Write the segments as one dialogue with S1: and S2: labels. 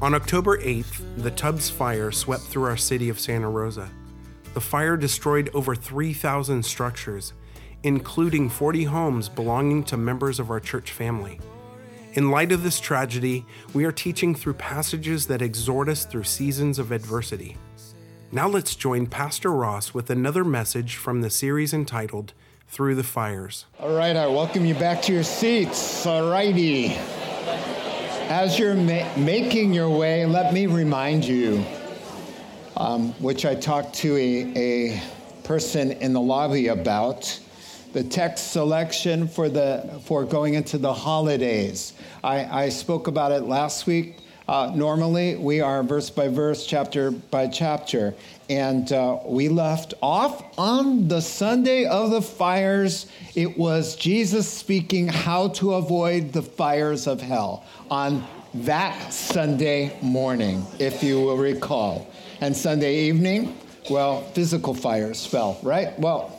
S1: On October 8th, the Tubbs fire swept through our city of Santa Rosa. The fire destroyed over 3,000 structures, including 40 homes belonging to members of our church family. In light of this tragedy, we are teaching through passages that exhort us through seasons of adversity. Now let's join Pastor Ross with another message from the series entitled Through the Fires.
S2: All right, I welcome you back to your seats. All righty. As you're ma- making your way, let me remind you, um, which I talked to a, a person in the lobby about, the text selection for, the, for going into the holidays. I, I spoke about it last week. Uh, normally, we are verse by verse, chapter by chapter. And uh, we left off on the Sunday of the fires. It was Jesus speaking how to avoid the fires of hell on that Sunday morning, if you will recall. And Sunday evening, well, physical fires fell, right? Well,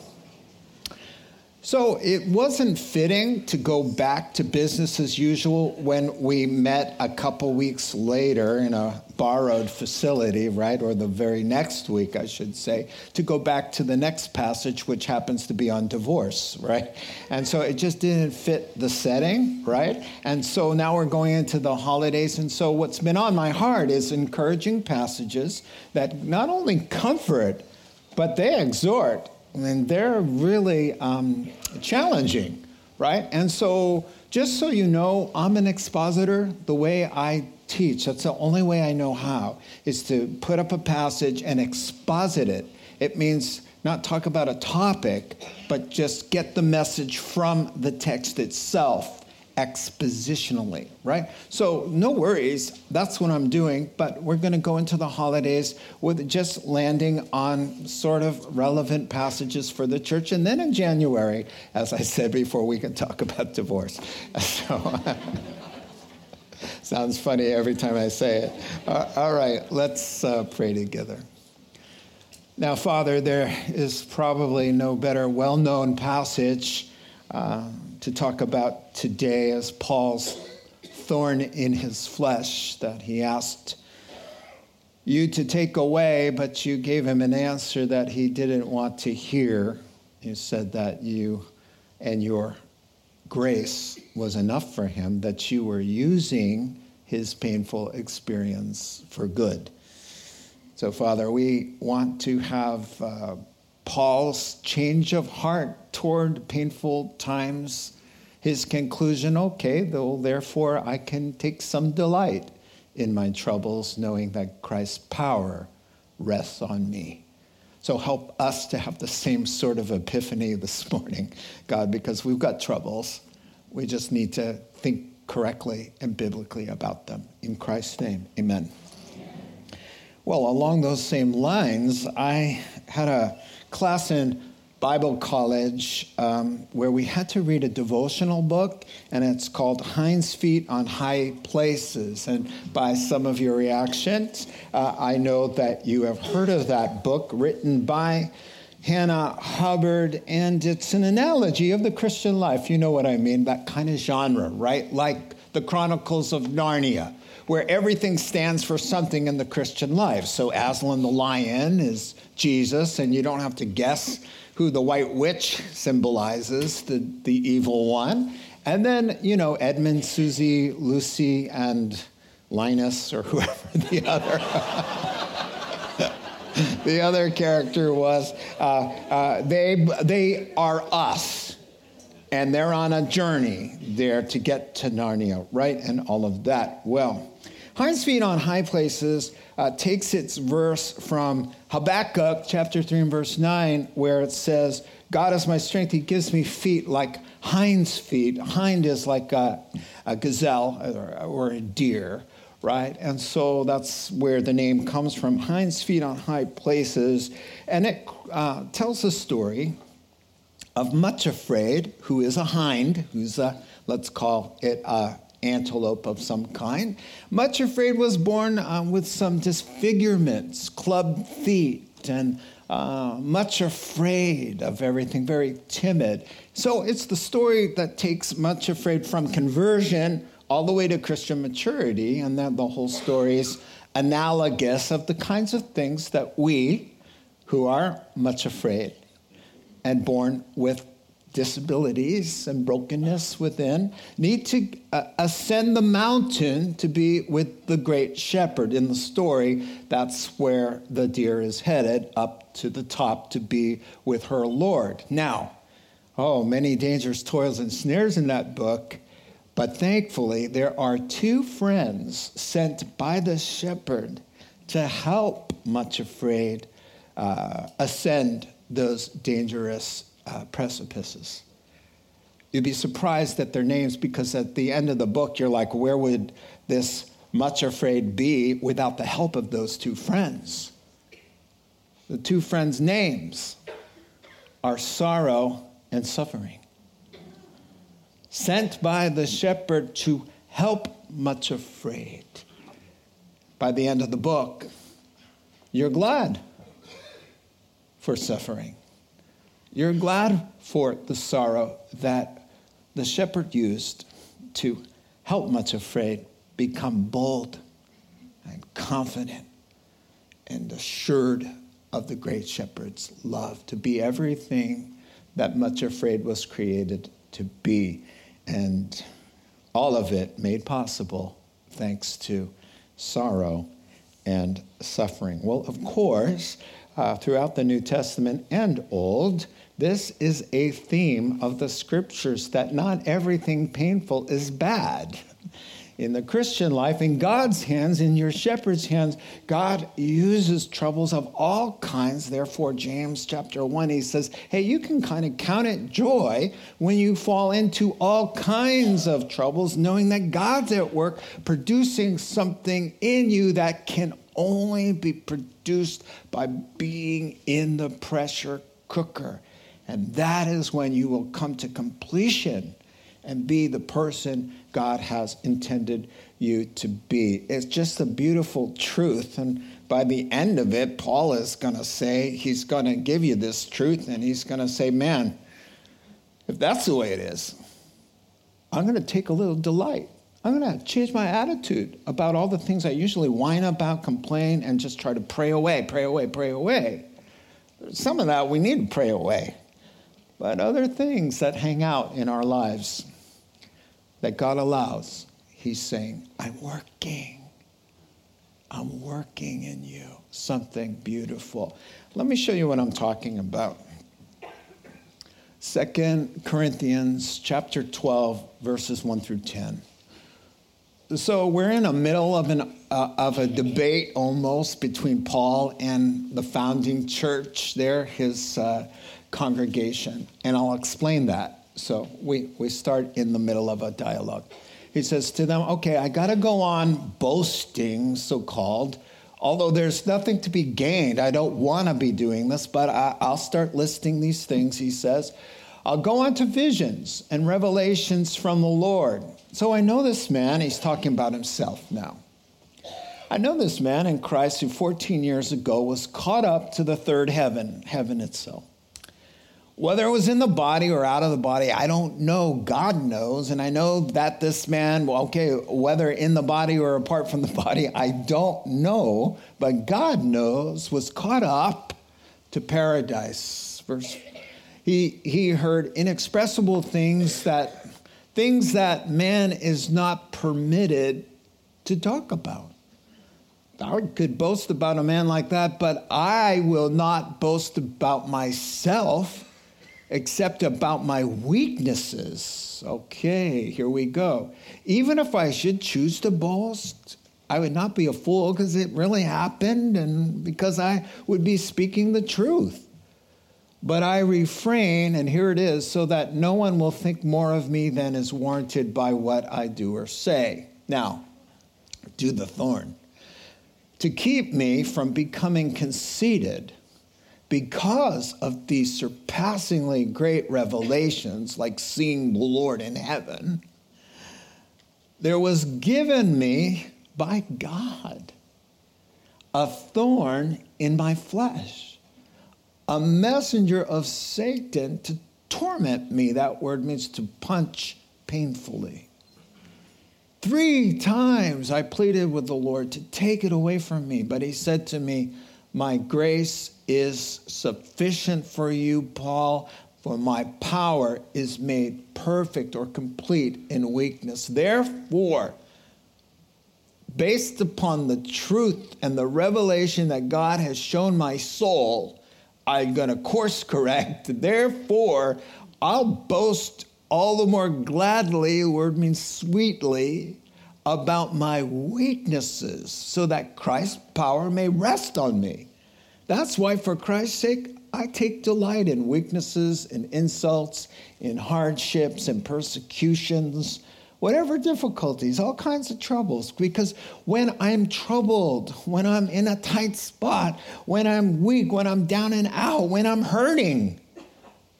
S2: so it wasn't fitting to go back to business as usual when we met a couple weeks later in a borrowed facility, right? Or the very next week, I should say, to go back to the next passage, which happens to be on divorce, right? And so it just didn't fit the setting, right? And so now we're going into the holidays. And so what's been on my heart is encouraging passages that not only comfort, but they exhort and they're really um, challenging, right? And so, just so you know, I'm an expositor. The way I teach, that's the only way I know how, is to put up a passage and exposit it. It means not talk about a topic, but just get the message from the text itself expositionally, right? So, no worries, that's what I'm doing, but we're going to go into the holidays with just landing on sort of relevant passages for the church. And then in January, as I said before, we can talk about divorce. So, sounds funny every time I say it. Uh, all right, let's uh, pray together. Now, Father, there is probably no better well known passage. Uh, to talk about today as Paul's thorn in his flesh that he asked you to take away, but you gave him an answer that he didn't want to hear. You said that you and your grace was enough for him, that you were using his painful experience for good. So, Father, we want to have uh, Paul's change of heart toward painful times, his conclusion, okay, though, therefore I can take some delight in my troubles, knowing that Christ's power rests on me. So help us to have the same sort of epiphany this morning, God, because we've got troubles. We just need to think correctly and biblically about them. In Christ's name, amen. Well, along those same lines, I had a class in Bible college um, where we had to read a devotional book, and it's called Hinds Feet on High Places. And by some of your reactions, uh, I know that you have heard of that book written by Hannah Hurnard, and it's an analogy of the Christian life. You know what I mean? That kind of genre, right? Like the Chronicles of Narnia where everything stands for something in the Christian life. So Aslan the lion is Jesus, and you don't have to guess who the white witch symbolizes, the, the evil one. And then, you know, Edmund, Susie, Lucy, and Linus, or whoever the other. the other character was. Uh, uh, they, they are us and they're on a journey there to get to Narnia, right? And all of that. Well, Hinds Feet on High Places uh, takes its verse from Habakkuk chapter 3 and verse 9, where it says, God is my strength. He gives me feet like hind's feet. Hind is like a, a gazelle or, or, a deer, right? And so that's where the name comes from hinds feet on high places. And it uh, tells the story of Much Afraid, who is a hind, who's a, let's call it a antelope of some kind. Much Afraid was born uh, with some disfigurements, club feet, and uh, much afraid of everything, very timid. So it's the story that takes Much Afraid from conversion all the way to Christian maturity, and then the whole story is analogous of the kinds of things that we, who are much afraid and born with disabilities and brokenness within, need to uh, ascend the mountain to be with the great shepherd. In the story, that's where the deer is headed up to the top to be with her Lord. Now, oh, many dangers, toils, and snares in that book. But thankfully, there are two friends sent by the shepherd to help Much Afraid uh, ascend those dangerous uh, precipices. You'd be surprised at their names because at the end of the book, you're like, where would this Much Afraid be without the help of those two friends? The two friends' names are sorrow and suffering sent by the shepherd to help much afraid. By the end of the book, you're glad for suffering. You're glad for the sorrow that the shepherd used to help much afraid become bold and confident and assured of the great shepherd's love, to be everything that much afraid was created to be. And all of it made possible thanks to sorrow and suffering. Well, of course, uh, throughout the New Testament and Old, this is a theme of the scriptures that not everything painful is bad in the Christian life, in God's hands, in your shepherd's hands, God uses troubles of all kinds. Therefore, James chapter 1, he says, Hey, you can kind of count it joy when you fall into all kinds of troubles, knowing that God's at work producing something in you that can only be produced by being in the pressure cooker. And that is when you will come to completion and be the person God has intended you to be. It's just a beautiful truth. And by the end of it, Paul is going to say, he's going to give you this truth, and he's going to say, man, if that's the way it is, I'm going to take a little delight. I'm going to change my attitude about all the things I usually whine about, complain, and just try to pray away, pray away, pray away. Some of that we need to pray away. But other things that hang out in our lives, that God allows, He's saying, I'm working. I'm working in you. Something beautiful. Let me show you what I'm talking about. Second Corinthians chapter 12, verses 1 through 10. So we're in the middle of, an, uh, of a debate almost between Paul and the founding church there, his uh, congregation. And I'll explain that. So we, we start in the middle of a dialogue. He says to them, Okay, I got to go on boasting, so called, although there's nothing to be gained. I don't want to be doing this, but I, I'll start listing these things, he says. I'll go on to visions and revelations from the Lord. So I know this man, he's talking about himself now. I know this man in Christ who 14 years ago was caught up to the third heaven, heaven itself. Whether it was in the body or out of the body, I don't know. God knows. And I know that this man, well, okay, whether in the body or apart from the body, I don't know. But God knows, was caught up to paradise. Verse, he, he heard inexpressible things that, things that man is not permitted to talk about. I could boast about a man like that, but I will not boast about myself except about my weaknesses. Okay, here we go. Even if I should choose to boast, I would not be a fool because it really happened and because I would be speaking the truth. But I refrain, and here it is, so that no one will think more of me than is warranted by what I do or say. Now, do the thorn, to keep me from becoming conceited because of these surpassingly great revelations, like seeing the Lord in heaven, there was given me by God a thorn in my flesh, a messenger of Satan to torment me. That word means to punch painfully. Three times I pleaded with the Lord to take it away from me, but he said to me, My grace is sufficient for you, Paul, for my power is made perfect or complete in weakness. Therefore, based upon the truth and the revelation that God has shown my soul, I'm going to course correct. Therefore, I'll boast all the more gladly, the word means sweetly, about my weaknesses, so that Christ's power may rest on me. That's why, for Christ's sake, I take delight in weaknesses, in insults, in hardships, and persecutions, whatever difficulties, all kinds of troubles. Because when I'm troubled, when I'm in a tight spot, when I'm weak, when I'm down and out, when I'm hurting,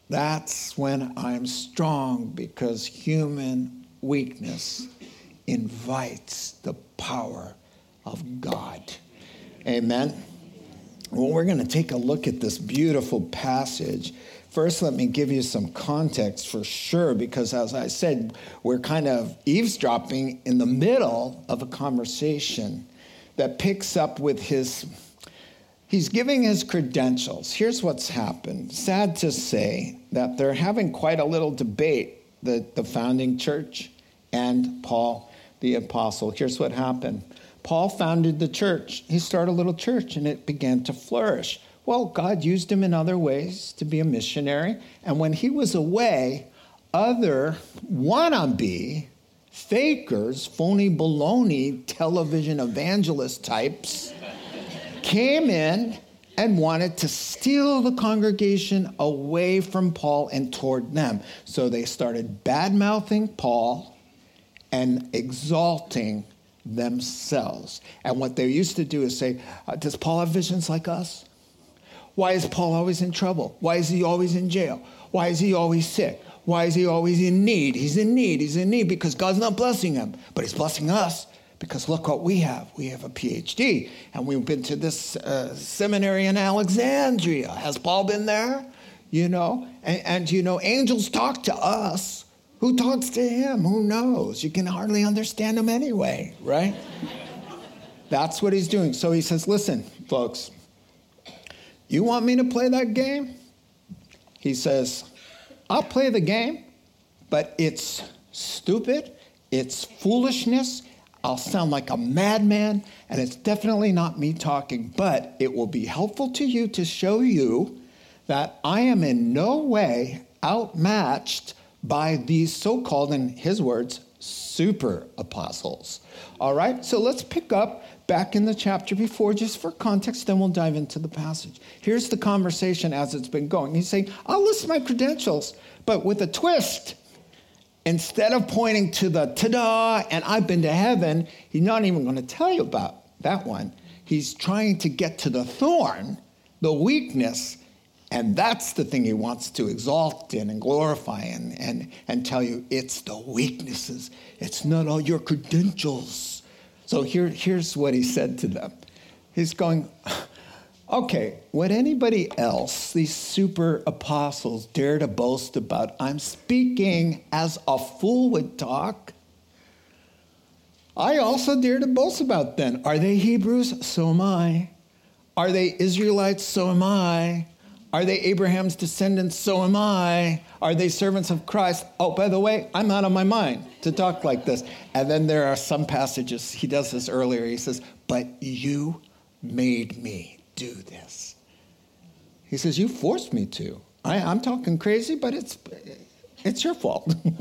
S2: that's when I'm strong because human weakness invites the power of God. Amen. Well, we're going to take a look at this beautiful passage. First, let me give you some context for sure, because as I said, we're kind of eavesdropping in the middle of a conversation that picks up with his He's giving his credentials. Here's what's happened. Sad to say that they're having quite a little debate, the, the founding church and Paul the apostle. Here's what happened Paul founded the church. He started a little church and it began to flourish. Well, God used him in other ways to be a missionary. And when he was away, other wannabe fakers, phony baloney television evangelist types came in and wanted to steal the congregation away from Paul and toward them. So they started bad mouthing Paul and exalting themselves. And what they used to do is say, uh, Does Paul have visions like us? Why is Paul always in trouble? Why is he always in jail? Why is he always sick? Why is he always in need? He's in need. He's in need because God's not blessing him, but he's blessing us because look what we have. We have a PhD, and we've been to this uh, seminary in Alexandria. Has Paul been there? You know, and, and you know, angels talk to us. Who talks to him? Who knows? You can hardly understand him anyway, right? That's what he's doing. So he says, Listen, folks, you want me to play that game? He says, I'll play the game, but it's stupid, it's foolishness, I'll sound like a madman, and it's definitely not me talking, but it will be helpful to you to show you that I am in no way outmatched by these so called, in his words, super apostles. All right, so let's pick up back in the chapter before just for context, then we'll dive into the passage. Here's the conversation as it's been going. He's saying, I'll list my credentials, but with a twist instead of pointing to the ta-da and I've been to heaven, he's not even going to tell you about that one. He's trying to get to the thorn, the weakness, and that's the thing he wants to exalt in and glorify and, and, and tell you it's the weaknesses. It's not all your credentials. So here, here's what he said to them. He's going, Okay, would anybody else, these super apostles, dare to boast about? I'm speaking as a fool would talk. I also dare to boast about them. Are they Hebrews? So am I. Are they Israelites? So am I. Are they Abraham's descendants? So am I. Are they servants of Christ? Oh, by the way, I'm out of my mind to talk like this. And then there are some passages, he does this earlier. He says, But you made me do this. He says, You forced me to. I, am talking crazy, but it's, it's your fault.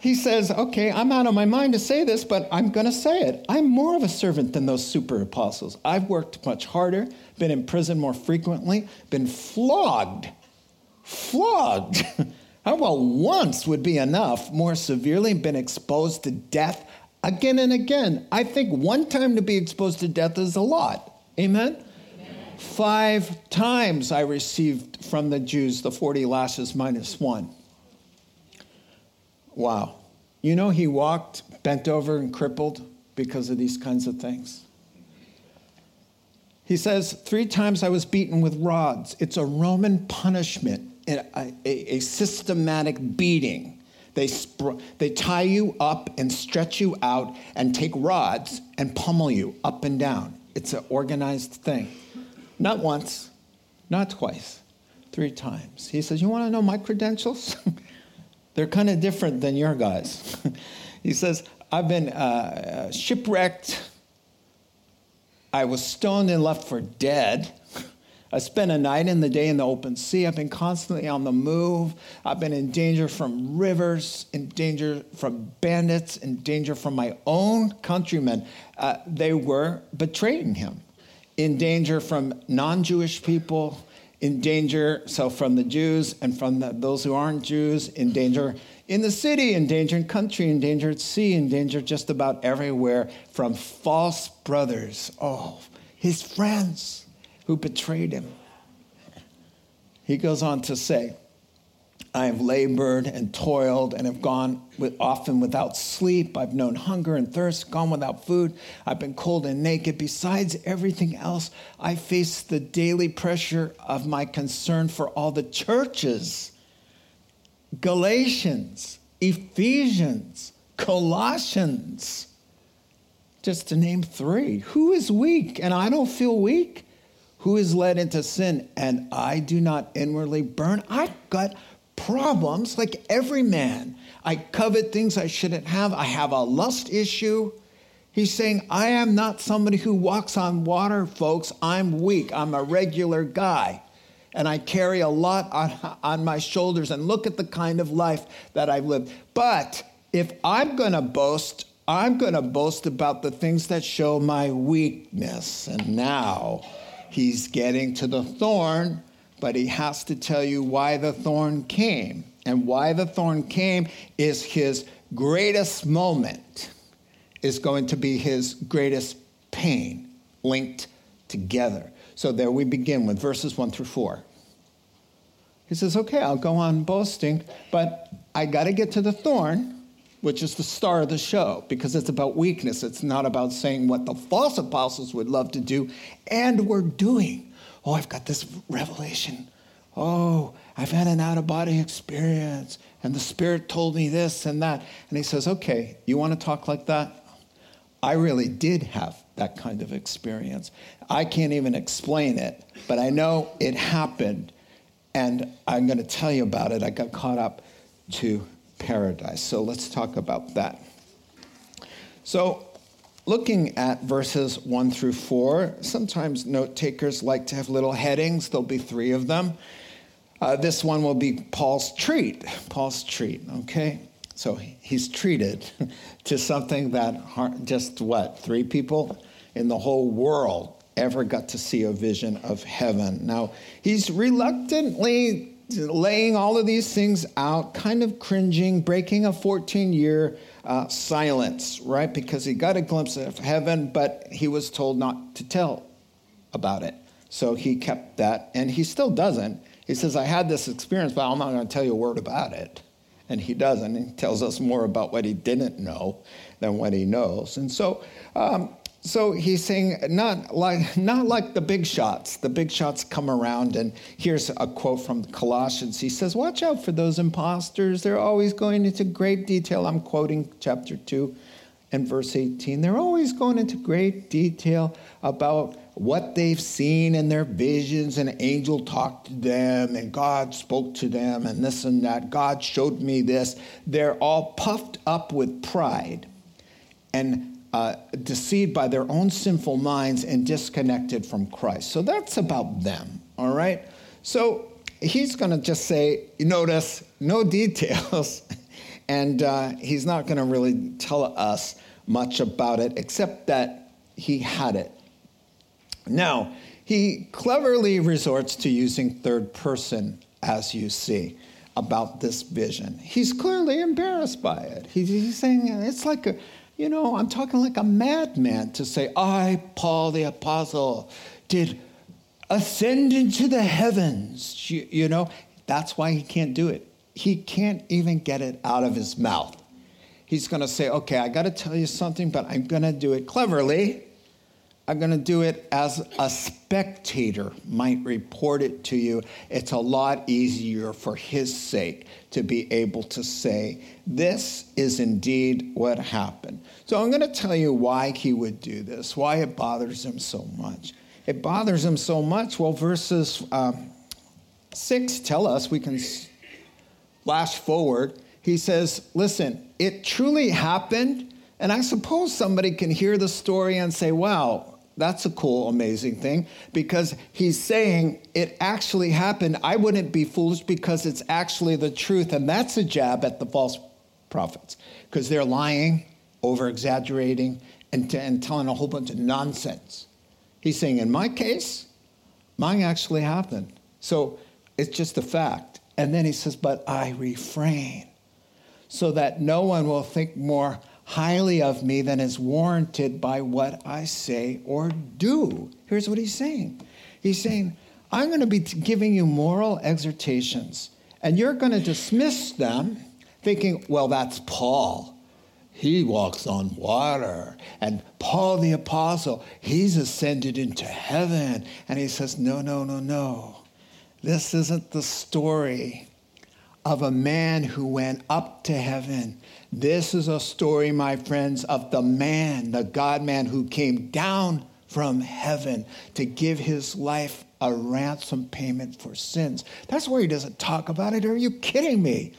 S2: he says, Okay, I'm out of my mind to say this, but I'm going to say it. I'm more of a servant than those super apostles. I've worked much harder, been in prison more frequently, been flogged. Flogged. How well once would be enough, more severely, been exposed to death again and again. I think one time to be exposed to death is a lot. Amen? Amen? Five times I received from the Jews the 40 lashes minus one. Wow. You know, he walked bent over and crippled because of these kinds of things. He says, Three times I was beaten with rods. It's a Roman punishment, a, a, a systematic beating. They, sp- they tie you up and stretch you out and take rods and pummel you up and down. It's an organized thing. Not once, not twice, three times. He says, You want to know my credentials? They're kind of different than your guys. he says, I've been uh, shipwrecked. I was stoned and left for dead. I spent a night and the day in the open sea. I've been constantly on the move. I've been in danger from rivers, in danger from bandits, in danger from my own countrymen. Uh, they were betraying him, in danger from non Jewish people, in danger, so from the Jews and from the, those who aren't Jews, in danger in the city, in danger in country, in danger at sea, in danger just about everywhere from false brothers. Oh, his friends who betrayed him. He goes on to say, I have labored and toiled and have gone with, often without sleep. I've known hunger and thirst, gone without food. I've been cold and naked. Besides everything else, I face the daily pressure of my concern for all the churches Galatians, Ephesians, Colossians, just to name three. Who is weak and I don't feel weak? Who is led into sin and I do not inwardly burn? I've got problems like every man. I covet things I shouldn't have. I have a lust issue. He's saying, I am not somebody who walks on water, folks. I'm weak. I'm a regular guy. And I carry a lot on, on my shoulders. And look at the kind of life that I've lived. But if I'm going to boast, I'm going to boast about the things that show my weakness. And now he's getting to the thorn but he has to tell you why the thorn came. And why the thorn came is his greatest moment, is going to be his greatest pain linked together. So there we begin with verses one through four. He says, Okay, I'll go on boasting, but I got to get to the thorn, which is the star of the show, because it's about weakness. It's not about saying what the false apostles would love to do and were doing. Oh, I've got this revelation. Oh, I've had an out of body experience, and the Spirit told me this and that. And he says, Okay, you want to talk like that? I really did have that kind of experience. I can't even explain it, but I know it happened, and I'm going to tell you about it. I got caught up to paradise. So let's talk about that. So, looking at verses 1 through 4, sometimes note takers like to have little headings. There'll be three of them. Uh, this one will be Paul's treat. Paul's treat, okay? So he's treated to something that just what, three people in the whole world ever got to see a vision of heaven. Now, he's reluctantly laying all of these things out, kind of cringing, breaking a 14 year uh, silence, right? Because he got a glimpse of heaven, but he was told not to tell about it. So he kept that, and he still doesn't. He says, I had this experience, but I'm not going to tell you a word about it. And he doesn't. He tells us more about what he didn't know than what he knows. And so um, so he's saying not like not like the big shots. The big shots come around and here's a quote from colossians. He says watch out for those imposters. They're always going into great detail. I'm quoting chapter 2 and verse 18 they're always going into great detail about what they've seen in their visions. An angel talked to them and god spoke to them and this and that. God showed me this. They're all puffed up with pride and uh, deceived by their own sinful minds and disconnected from Christ. So that's about them, all right? So he's going to just say, notice, no details, and uh, he's not going to really tell us much about it except that he had it. Now, he cleverly resorts to using third person, as you see, about this vision. He's clearly embarrassed by it. He's, he's saying it's like a You know, I'm talking like a madman to say, I, Paul the Apostle, did ascend into the heavens. You, you know, that's why he can't do it. He can't even get it out of his mouth. He's going to say, okay, I got to tell you something, but I'm going to do it cleverly. I'm going to do it as a spectator might report it to you. It's a lot easier for his sake to be able to say, This is indeed what happened. So I'm going to tell you why he would do this, why it bothers him so much. It bothers him so much. Well, verses um, 6 tell us, we can flash forward. He says, Listen, it truly happened. And I suppose somebody can hear the story and say, Wow, that's a cool, amazing thing because he's saying it actually happened. I wouldn't be foolish because it's actually the truth. And that's a jab at the false prophets because they're lying, over exaggerating, and, and telling a whole bunch of nonsense. He's saying, in my case, mine actually happened. So it's just a fact. And then he says, but I refrain so that no one will think more highly of me than is warranted by what I say or do. Here's what he's saying He's saying, I'm going to be giving you moral exhortations, and you're going to dismiss them thinking, well, that's Paul. He walks on water. And Paul the Apostle, he's ascended into heaven. And he says, no, no, no, no. This isn't the story of a man who went up to heaven. This is a story, my friends, of the man, the God man who came down from heaven to give his life a ransom payment for sins. That's why he doesn't talk about it. Are you kidding me?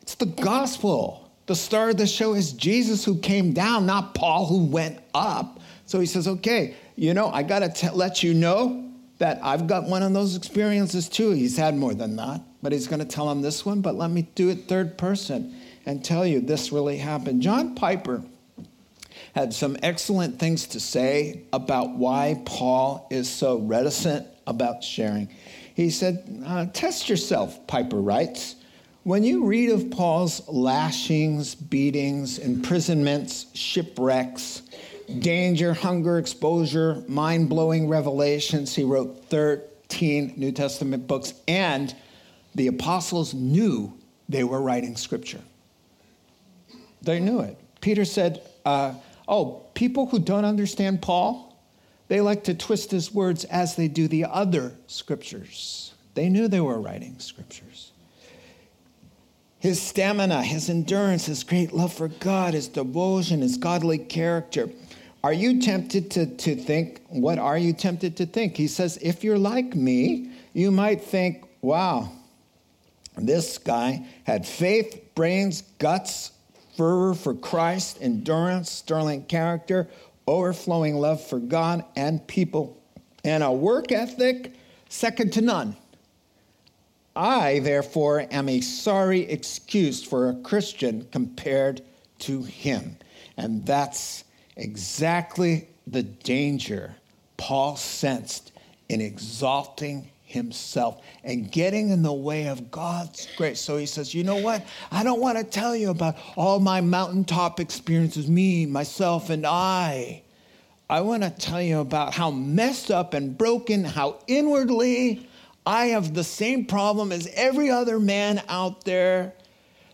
S2: It's the gospel. The star of the show is Jesus who came down, not Paul who went up. So he says, okay, you know, I got to let you know that I've got one of those experiences too. He's had more than that, but he's going to tell him this one, but let me do it third person and tell you this really happened. John Piper had some excellent things to say about why Paul is so reticent about sharing. He said, uh, Test yourself, Piper writes. When you read of Paul's lashings, beatings, imprisonments, shipwrecks, danger, hunger, exposure, mind blowing revelations, he wrote 13 New Testament books, and the apostles knew they were writing scripture. They knew it. Peter said, uh, Oh, people who don't understand Paul, they like to twist his words as they do the other scriptures. They knew they were writing scriptures. His stamina, his endurance, his great love for God, his devotion, his godly character. Are you tempted to, to think, what are you tempted to think? He says, if you're like me, you might think, wow, this guy had faith, brains, guts, fervor for Christ, endurance, sterling character, overflowing love for God and people, and a work ethic second to none. I, therefore, am a sorry excuse for a Christian compared to him. And that's exactly the danger Paul sensed in exalting himself and getting in the way of God's grace. So he says, You know what? I don't want to tell you about all my mountaintop experiences, me, myself, and I. I want to tell you about how messed up and broken, how inwardly I have the same problem as every other man out there.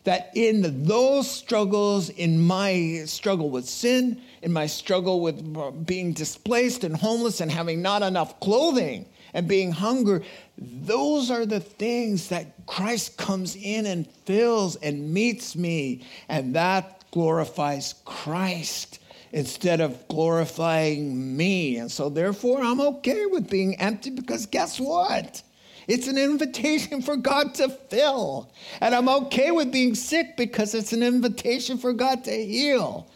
S2: That in those struggles, in my struggle with sin, in my struggle with being displaced and homeless and having not enough clothing, and being hungry, those are the things that Christ comes in and fills and meets me. And that glorifies Christ instead of glorifying me. And so, therefore, I'm okay with being empty because guess what? It's an invitation for God to fill. And I'm okay with being sick because it's an invitation for God to heal.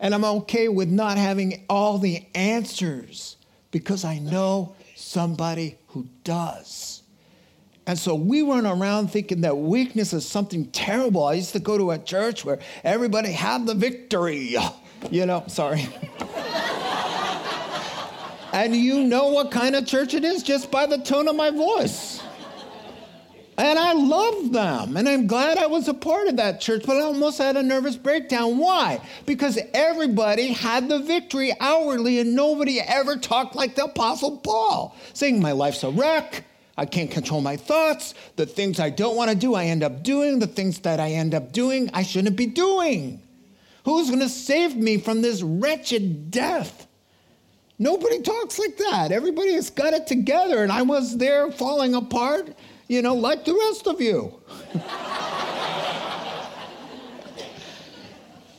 S2: And I'm okay with not having all the answers because I know somebody who does. And so we run around thinking that weakness is something terrible. I used to go to a church where everybody had the victory. You know, sorry. and you know what kind of church it is just by the tone of my voice. And I love them. And I'm glad I was a part of that church, but I almost had a nervous breakdown. Why? Because everybody had the victory hourly and nobody ever talked like the Apostle Paul, saying, My life's a wreck. I can't control my thoughts. The things I don't want to do, I end up doing. The things that I end up doing, I shouldn't be doing. Who's going to save me from this wretched death? Nobody talks like that. Everybody has got it together, and I was there falling apart you know, like the rest of you.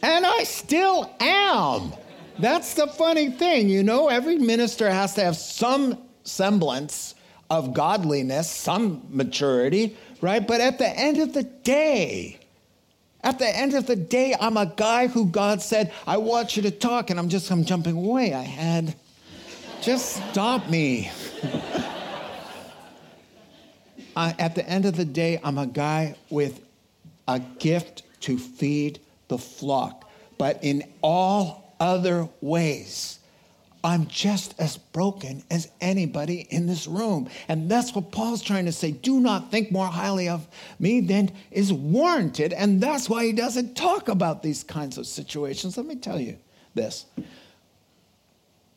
S2: and I still am. That's the funny thing, you know, every minister has to have some semblance of godliness, some maturity, right? But at the end of the day, at the end of the day, I'm a guy who God said, I want you to talk, and I'm just I'm jumping away. I had just stop me. at the end of the day, I'm a guy with a gift to feed the flock. But in all other ways, I'm just as broken as anybody in this room. And that's what Paul's trying to say. Do not think more highly of me than is warranted. And that's why he doesn't talk about these kinds of situations. Let me tell you this.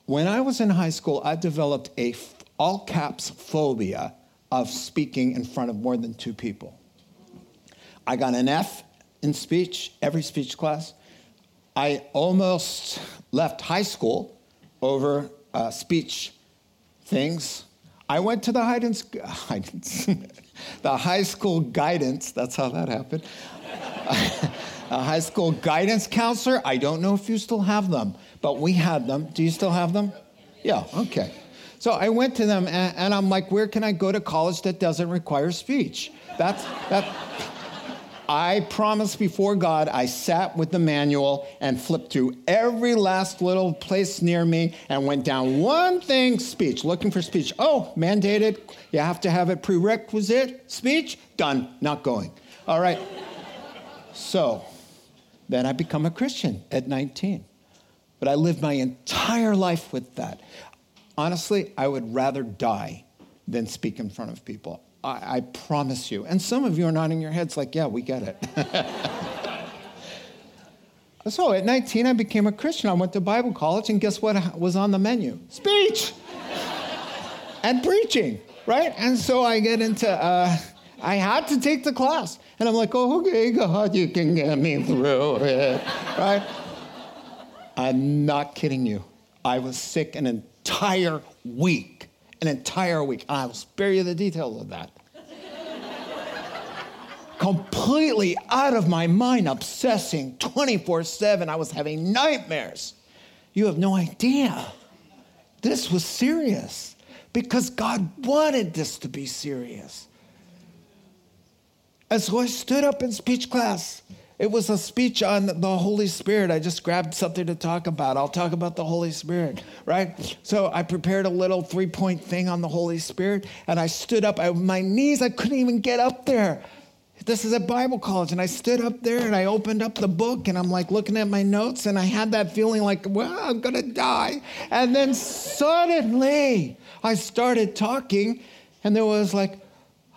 S2: When I was in high school, I developed a all caps phobia of speaking in front of more than two people. I got an F in speech, every speech class. I almost left high school over uh, speech things. I went to the guidance, the high school guidance, that's how that happened. a high school guidance counselor. I don't know if you still have them, but we had them. Do you still have them? Yeah, okay. So I went to them and, and, I'm like, where can I go to college that doesn't require speech? That's that. I promised before God, I sat with the manual and flipped through every last little place near me and went down one thing speech, looking for speech. Oh, mandated, you have to have a prerequisite speech, done, not going. All right. So then I become a Christian at 19. But I lived my entire life with that honestly, I would rather die than speak in front of people. I, I promise you. And some of you are nodding your heads like, yeah, we get it. so at 19, I became a Christian. I went to Bible college, and guess what was on the menu? Speech and preaching, right? And so I get into, uh, I had to take the class. And I'm like, oh, okay, God, you can get me through it, right? I'm not kidding you. I was sick and entire week. An entire week. And I will spare you the details of that. Completely out of my mind, obsessing 24 7. I was having nightmares. You have no idea. This was serious because God wanted this to be serious. And so I stood up in speech class it was a speech on the Holy Spirit. I just grabbed something to talk about. I'll talk about the Holy Spirit, right? So I prepared a little three point thing on the Holy Spirit, and I stood up. I, my knees, I couldn't even get up there. This is at Bible college, and I stood up there and I opened up the book, and I'm like looking at my notes, and I had that feeling like, well, I'm gonna die. And then suddenly I started talking, and there was like,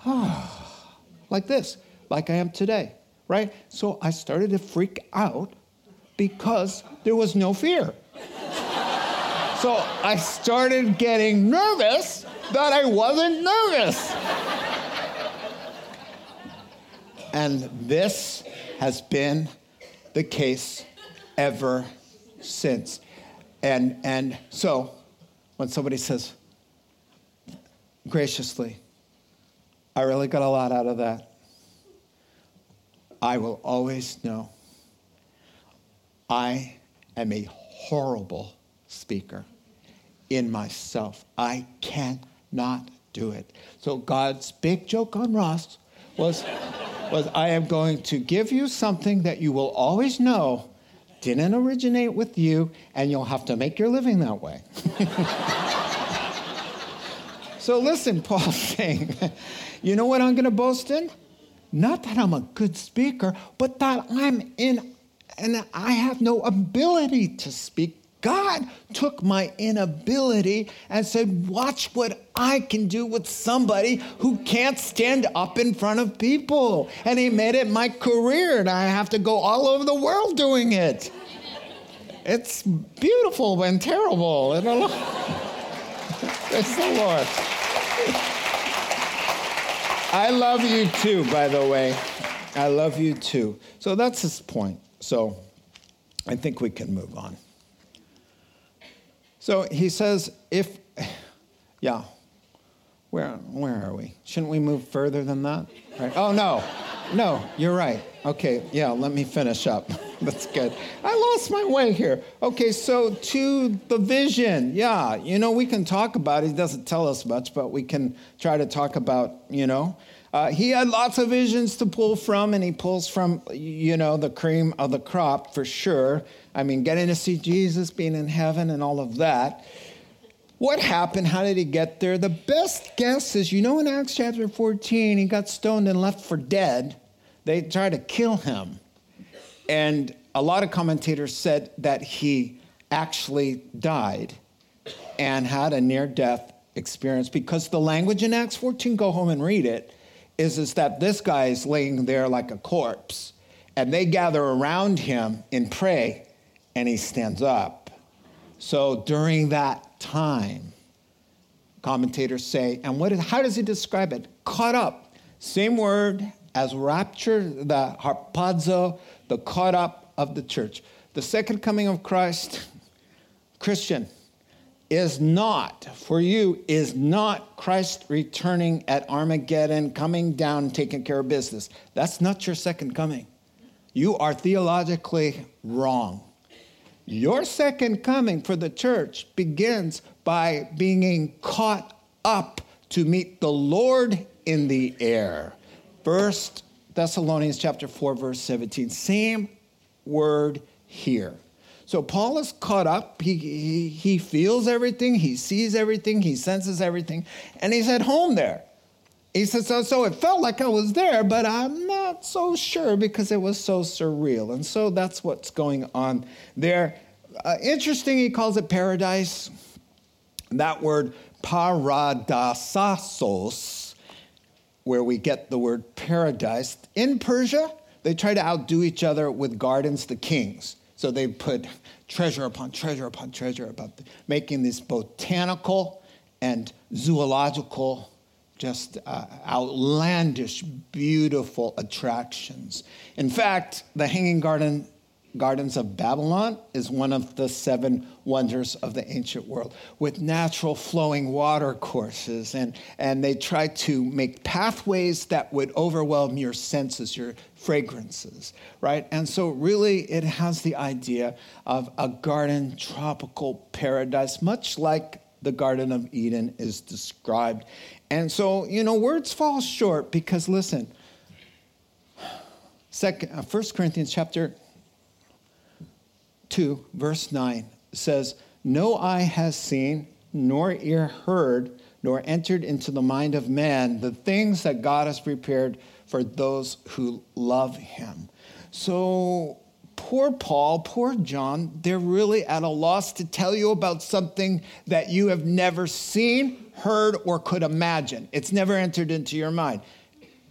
S2: oh, like this, like I am today right? So I started to freak out because there was no fear. so I started getting nervous that I wasn't nervous. and this has been the case ever since. And, and so when somebody says, graciously, I really got a lot out of that. I will always know I am a horrible speaker in myself. I cannot do it. So God's big joke on Ross was, was I am going to give you something that you will always know didn't originate with you, and you'll have to make your living that way. so listen, Paul's saying, you know what I'm going to boast in? Not that I'm a good speaker, but that I'm in and I have no ability to speak God took my inability and said, Watch what I can do with somebody who can't stand up in front of people. And He made it my career, and I have to go all over the world doing it. It's beautiful and terrible. Praise the Lord. I love you too, by the way. I love you too. So that's his point. So I think we can move on. So he says, if, yeah, where, where are we? Shouldn't we move further than that? Right. Oh, no, no, you're right. Okay, yeah, let me finish up. That's good. I lost my way here. Okay, so to the vision. Yeah, you know, we can talk about it. He doesn't tell us much, but we can try to talk about, you know. Uh, he had lots of visions to pull from, and he pulls from, you know, the cream of the crop for sure. I mean, getting to see Jesus, being in heaven, and all of that. What happened? How did he get there? The best guess is you know, in Acts chapter 14, he got stoned and left for dead. They tried to kill him. And a lot of commentators said that he actually died and had a near death experience because the language in Acts 14, go home and read it, is, is that this guy is laying there like a corpse. And they gather around him and pray, and he stands up. So during that time, commentators say, and what is, how does he describe it? Caught up. Same word as rapture, the harpazo, the caught up of the church. The second coming of Christ, Christian, is not, for you, is not Christ returning at Armageddon, coming down, taking care of business. That's not your second coming. You are theologically wrong. Your second coming for the church begins by being caught up to meet the Lord in the air. First Thessalonians chapter 4, verse 17. Same word here. So Paul is caught up. He, he, he feels everything, he sees everything, he senses everything, and he's at home there. He says, so, so it felt like I was there, but I'm not so sure because it was so surreal. And so that's what's going on there. Uh, interesting, he calls it paradise. That word paradeisos, where we get the word paradise. In Persia, they try to outdo each other with gardens, the kings. So they put treasure upon treasure upon treasure about making these botanical and zoological, just uh, outlandish, beautiful attractions. In fact, the Hanging Garden Gardens of Babylon is one of the seven wonders of the ancient world with natural flowing water courses. And, and they try to make pathways that would overwhelm your senses, your fragrances, right? And so, really, it has the idea of a garden tropical paradise, much like the Garden of Eden is described. And so, you know, words fall short because, listen, Second, uh, 1 Corinthians chapter 2, verse 9 says, No eye has seen, nor ear heard, nor entered into the mind of man the things that God has prepared for those who love him. So, poor Paul, poor John, they're really at a loss to tell you about something that you have never seen, heard, or could imagine. It's never entered into your mind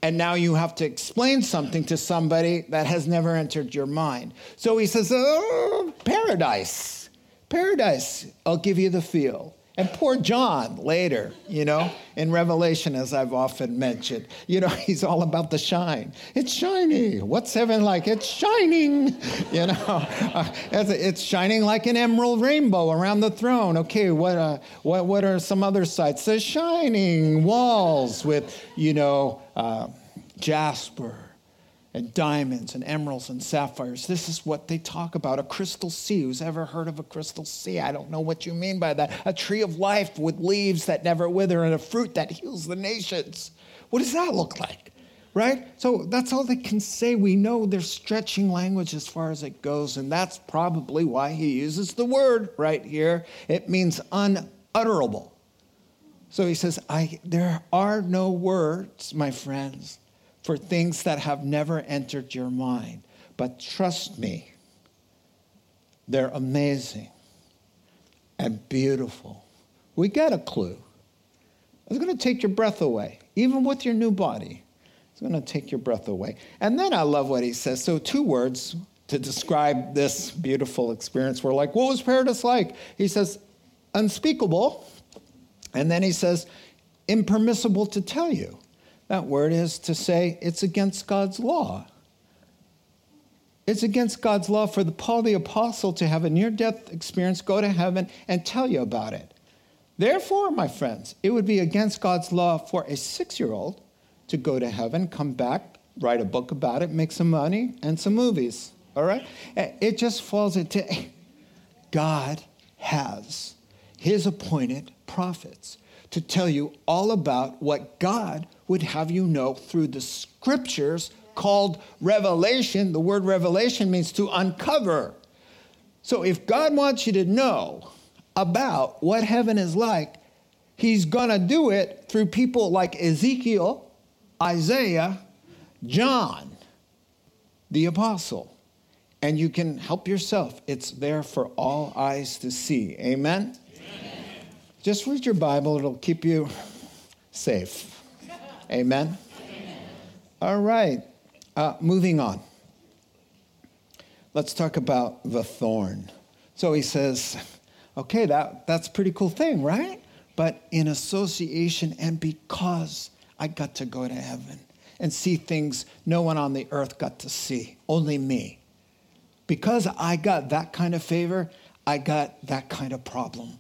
S2: and now you have to explain something to somebody that has never entered your mind. So he says, oh, paradise, paradise, I'll give you the feel. And poor John later, you know, in Revelation, as I've often mentioned, you know, he's all about the shine. It's shiny. What's heaven like? It's shining, you know. Uh, it's shining like an emerald rainbow around the throne. Okay, what, uh, what, what are some other sights? The shining walls with, you know, uh, jasper and diamonds and emeralds and sapphires. This is what they talk about a crystal sea. Who's ever heard of a crystal sea? I don't know what you mean by that. A tree of life with leaves that never wither and a fruit that heals the nations. What does that look like? Right? So that's all they can say. We know they're stretching language as far as it goes, and that's probably why he uses the word right here. It means unutterable. So he says, I, There are no words, my friends, for things that have never entered your mind. But trust me, they're amazing. and beautiful. We get a clue. It's going to take your breath away, even with your new body. It's going to take your breath away. And then I love what he says. So, two words to describe this beautiful experience. We're like, what was paradise like? He says, unspeakable. And then he says, impermissible to tell you. That word is to say it's against God's law. It's against God's law for the Paul the apostle to have a near death experience, go to heaven, and tell you about it. Therefore, my friends, it would be against God's law for a six year old to go to heaven, come back, write a book about it, make some money, and some movies. All right? Eh, it just falls into God has his appointed prophets to tell you all about what God would have you know through the scriptures called revelation. The word revelation means to uncover. So if God wants you to know about what heaven is like, He's going to do it through people like Ezekiel, Isaiah, John, the apostle. And you can help yourself. It's there for all eyes to see. Amen? Amen. Just read your Bible, it'll keep you safe. Amen? Amen. All right. Uh, moving on. Let's talk about the thorn. So he says, okay, that, that's a pretty cool thing, right? But in association and because I got to go to heaven and see things no one on the earth got to see, only me. Because I got that kind of favor, I got that kind of problem.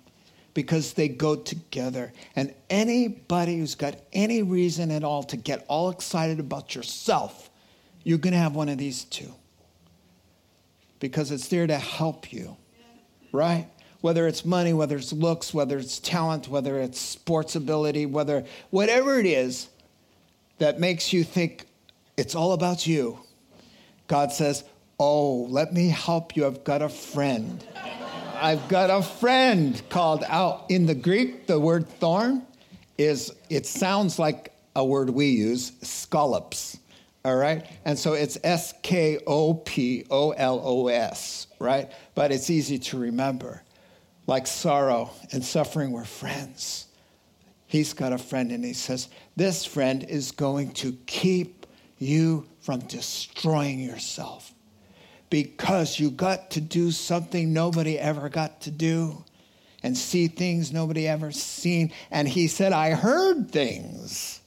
S2: Because they go together. And anybody who's got any reason at all to get all excited about yourself you're going to have one of these two because it's there to help you, right? Whether it's money, whether it's looks, whether it's talent, whether it's sports ability, whether whatever it is that makes you think it's all about you. God says, Oh, let me help you. I've got a friend. I've got a friend called out. In the Greek, the word thorn is, it sounds like a word we use, scallops all right? And so it's S K O P O L O S, right? But it's easy to remember. Like sorrow and suffering were friends. He's got a friend, and he says, This friend is going to keep you from destroying yourself because you got to do something nobody ever got to do and see things nobody ever seen. And he said, I heard things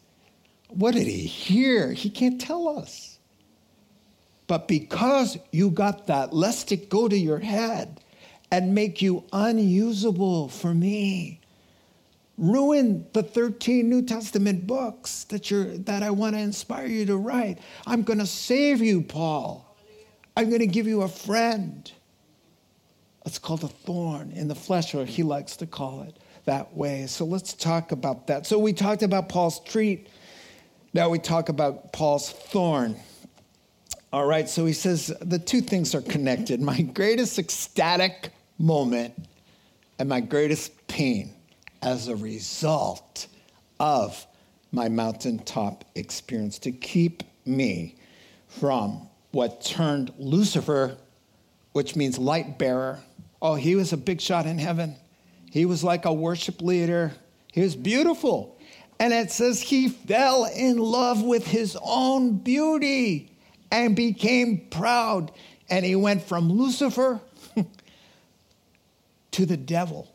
S2: what did he hear? He can't tell us. But because you got that, lest it go to your head and make you unusable for me, ruin the 13 New Testament books that, you're, that I want to inspire you to write. I'm going to save you, Paul. I'm going to give you a friend. It's called a thorn in the flesh, or he likes to call it that way. So let's talk about that. So we talked about Paul's treat now we talk about Paul's thorn. All right, so he says the two things are connected my greatest ecstatic moment and my greatest pain as a result of my mountaintop experience to keep me from what turned Lucifer, which means light bearer. Oh, he was a big shot in heaven. He was like a worship leader. He was beautiful. And it says he fell in love with his own beauty and became proud. And he went from Lucifer to the devil.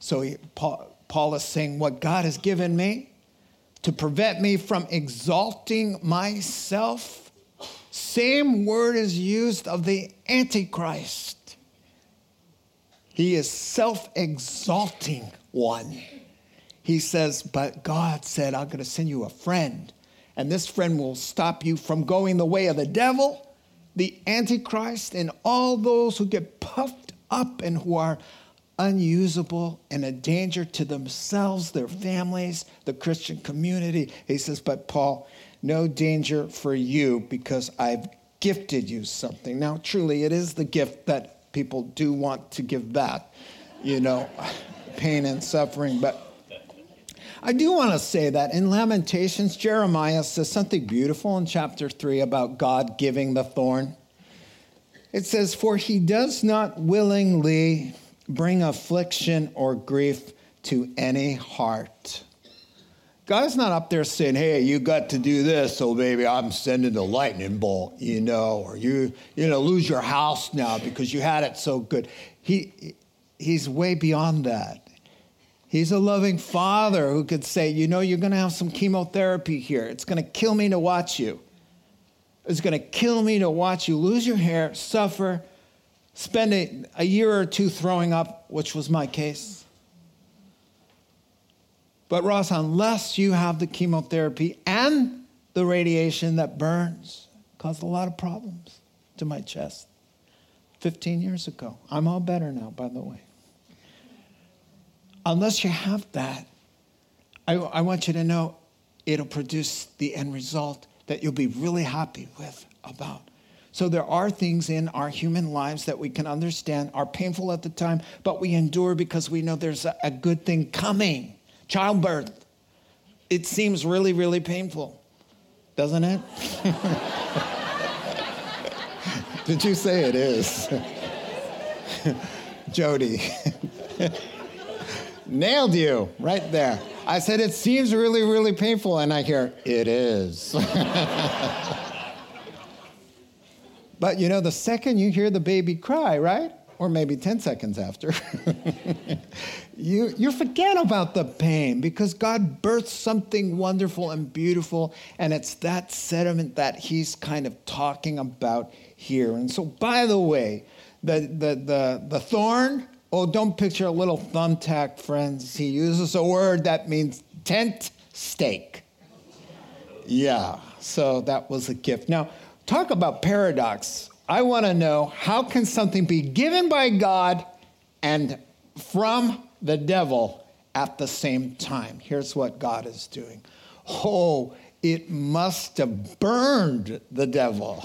S2: So he, Paul, Paul is saying, What God has given me to prevent me from exalting myself. Same word is used of the Antichrist. He is self exalting one he says, But God said, I'm going to send you a friend, and this friend will stop you from going the way of the devil, the Antichrist, and all those who get puffed up and who are unusable and a danger to themselves, their families, the Christian community. He says, But Paul, no danger for you because I've gifted you something. Now, truly, it is the gift that people do want to give back, you know, pain and suffering, but I do want to say that in Lamentations, Jeremiah says something beautiful in chapter 3 about God giving the thorn. It says, For he does not willingly bring affliction or grief to any heart. God's not up there saying, "Hey, you got to do this, so baby, I'm sending the lightning bolt," you know, or you, you know, lose your house now because you had it so good. He, he's way beyond that. He's a loving father who could say, "You know, you're going to have some chemotherapy here. It's going to kill me to watch you. It's going to kill me to watch you lose your hair, suffer, spend a, a year or two throwing up, which was my case." But, Ross, unless you have the chemotherapy and the radiation that burns, caused a lot of problems to my chest 15 years ago. I'm all better now, by the way. Unless you have that, I, I want you to know it'll produce the end result that you'll be really happy with about. So there are things in our human lives that we can understand are painful at the time, but we endure because we know there's a, a good thing coming. Childbirth. It seems really, really painful, doesn't it? Did you say it is? Jody. Nailed you right there. I said, it seems really, really painful, and I hear, it is. but you know, the second you hear the baby cry, right? Or maybe 10 seconds after, you, you forget about the pain because God birthed something wonderful and beautiful, and it's that sediment that He's kind of talking about here. And so, by the way, the, the, the, the thorn, oh, don't picture a little thumbtack, friends. He uses a word that means tent stake. Yeah, so that was a gift. Now, talk about paradox. I want to know how can something be given by God and from the devil at the same time? Here's what God is doing. Oh, it must have burned the devil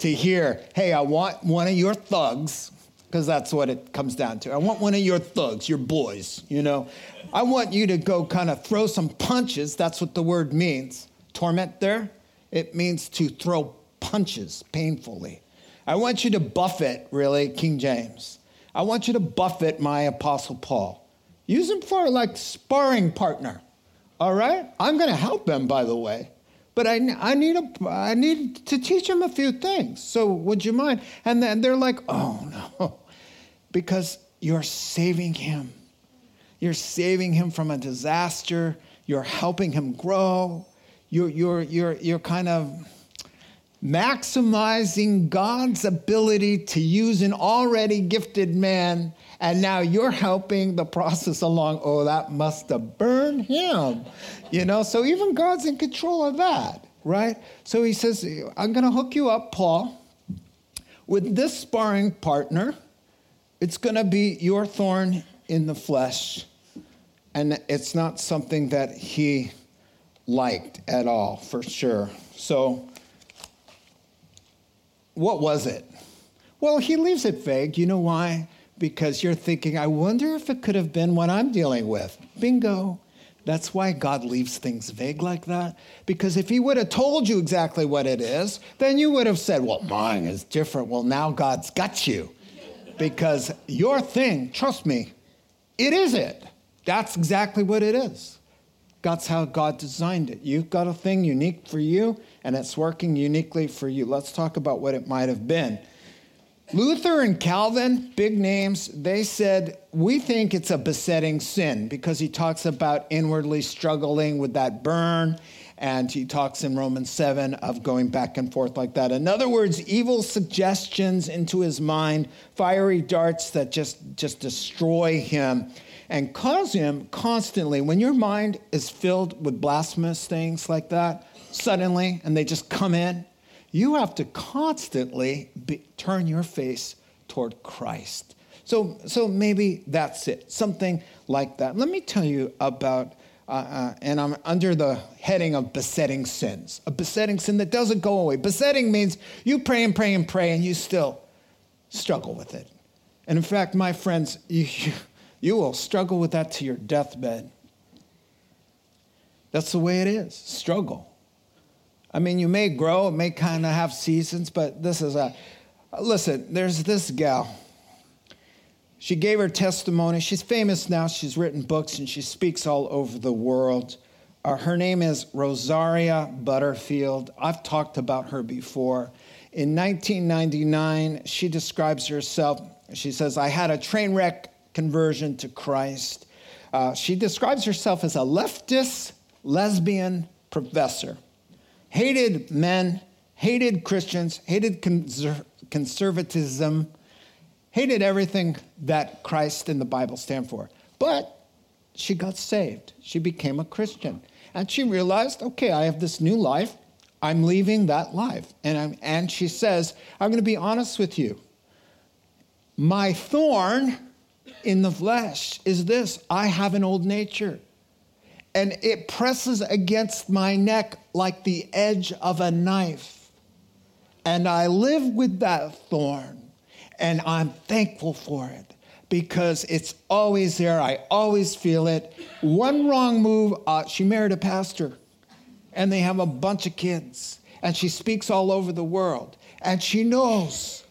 S2: to hear, hey, I want one of your thugs, because that's what it comes down to. I want one of your thugs, your boys, you know. I want you to go kind of throw some punches. That's what the word means. Torment there, it means to throw punches painfully. I want you to buffet, really, King James. I want you to buffet my Apostle Paul. Use him for like sparring partner. All right? I'm going to help him, by the way. But I, I, need a, I need to teach him a few things. So would you mind? And then they're like, oh no, because you're saving him. You're saving him from a disaster. You're helping him grow. You're, you're, you're, you're kind of maximizing God's ability to use an already gifted man, and now you're helping the process along. Oh, that must have burned him. You know, so even God's in control of that, right? So he says, I'm going to hook you up, Paul, with this sparring partner. It's going to be your thorn in the flesh. And it's not something that he liked at all, for sure. So what was it? Well, he leaves it vague. You know why? Because you're thinking, I wonder if it could have been what I'm dealing with. Bingo. That's why God leaves things vague like that. Because if He would have told you exactly what it is, then you would have said, Well, mine is different. Well, now God's got you. Because your thing, trust me, it is it. That's exactly what it is. That's how God designed it. You've got a thing unique for you, and it's working uniquely for you. Let's talk about what it might have been. Luther and Calvin, big names, they said, We think it's a besetting sin because he talks about inwardly struggling with that burn. And he talks in Romans 7 of going back and forth like that. In other words, evil suggestions into his mind, fiery darts that just, just destroy him and cause him constantly, when your mind is filled with blasphemous things like that, suddenly, and they just come in, you have to constantly be, turn your face toward Christ. So, so maybe that's it, something like that. Let me tell you about, uh, uh, and I'm under the heading of besetting sins, a besetting sin that doesn't go away. Besetting means you pray and pray and pray, and you still struggle with it. And in fact, my friends, you, you will struggle with that to your deathbed. That's the way it is struggle. I mean, you may grow, it may kind of have seasons, but this is a listen, there's this gal. She gave her testimony. She's famous now. She's written books and she speaks all over the world. Uh, her name is Rosaria Butterfield. I've talked about her before. In 1999, she describes herself. She says, I had a train wreck conversion to Christ. Uh, she describes herself as a leftist lesbian professor. Hated men, hated Christians, hated conser- conservatism, hated everything that Christ and the Bible stand for. But she got saved. She became a Christian. And she realized, okay, I have this new life. I'm leaving that life. And, I'm, and she says, I'm going to be honest with you. My thorn in the flesh is this I have an old nature. And it presses against my neck like the edge of a knife. And I live with that thorn. And I'm thankful for it because it's always there. I always feel it. One wrong move, uh, she married a pastor and they have a bunch of kids, and she speaks all over the world, and she knows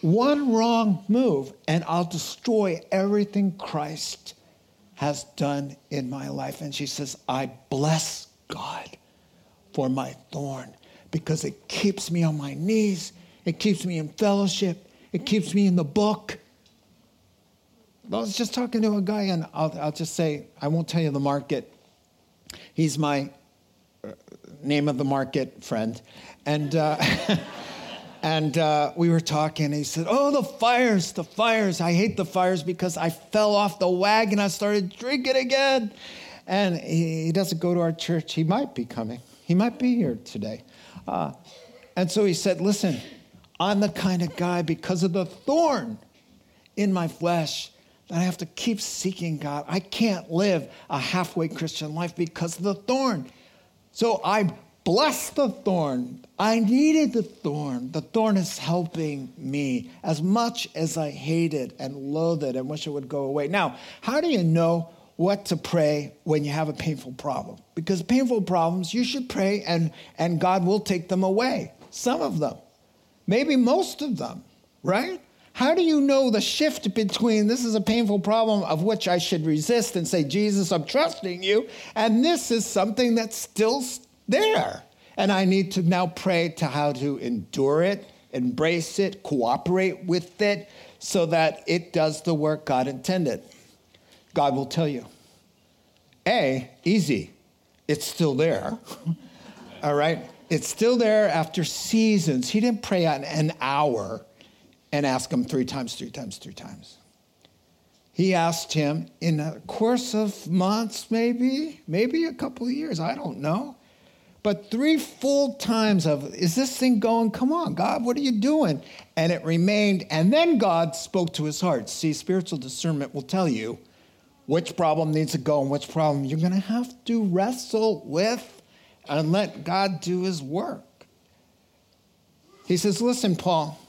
S2: one wrong move, and I'll destroy everything Christ has done in my life. And she says, I bless God for my thorn because it keeps me on my knees, it keeps me in fellowship, it keeps me in the book. I was just talking to a guy, and I'll, I'll just say, I won't tell you the market. He's my name of the market friend. And, uh, and uh, we were talking. he said, Oh, the fires, the fires. I hate the fires because I fell off the wagon. I started drinking again. And he, he doesn't go to our church. He might be coming, he might be here today. Uh, and so he said, Listen, I'm the kind of guy because of the thorn in my flesh that I have to keep seeking God. I can't live a halfway Christian life because of the thorn. So I blessed the thorn. I needed the thorn. The thorn is helping me as much as I hate it and loathe it and wish it would go away. Now, how do you know what to pray when you have a painful problem? Because painful problems, you should pray and, and God will take them away. Some of them, maybe most of them, right? How do you know the shift between this is a painful problem of which I should resist and say, Jesus, I'm trusting you, and this is something that's still there? And I need to now pray to how to endure it, embrace it, cooperate with it, so that it does the work God intended. God will tell you. A, easy, it's still there. All right? It's still there after seasons. He didn't pray an hour and ask him three times, three times, three times. He asked him in a course of months, maybe, maybe a couple of years, I don't know. But three full times of, is this thing going? Come on, God, what are you doing? And it remained. And then God spoke to his heart. See, spiritual discernment will tell you which problem needs to go and which problem you're going to have to wrestle with and let God do his work. He says, Listen, Paul,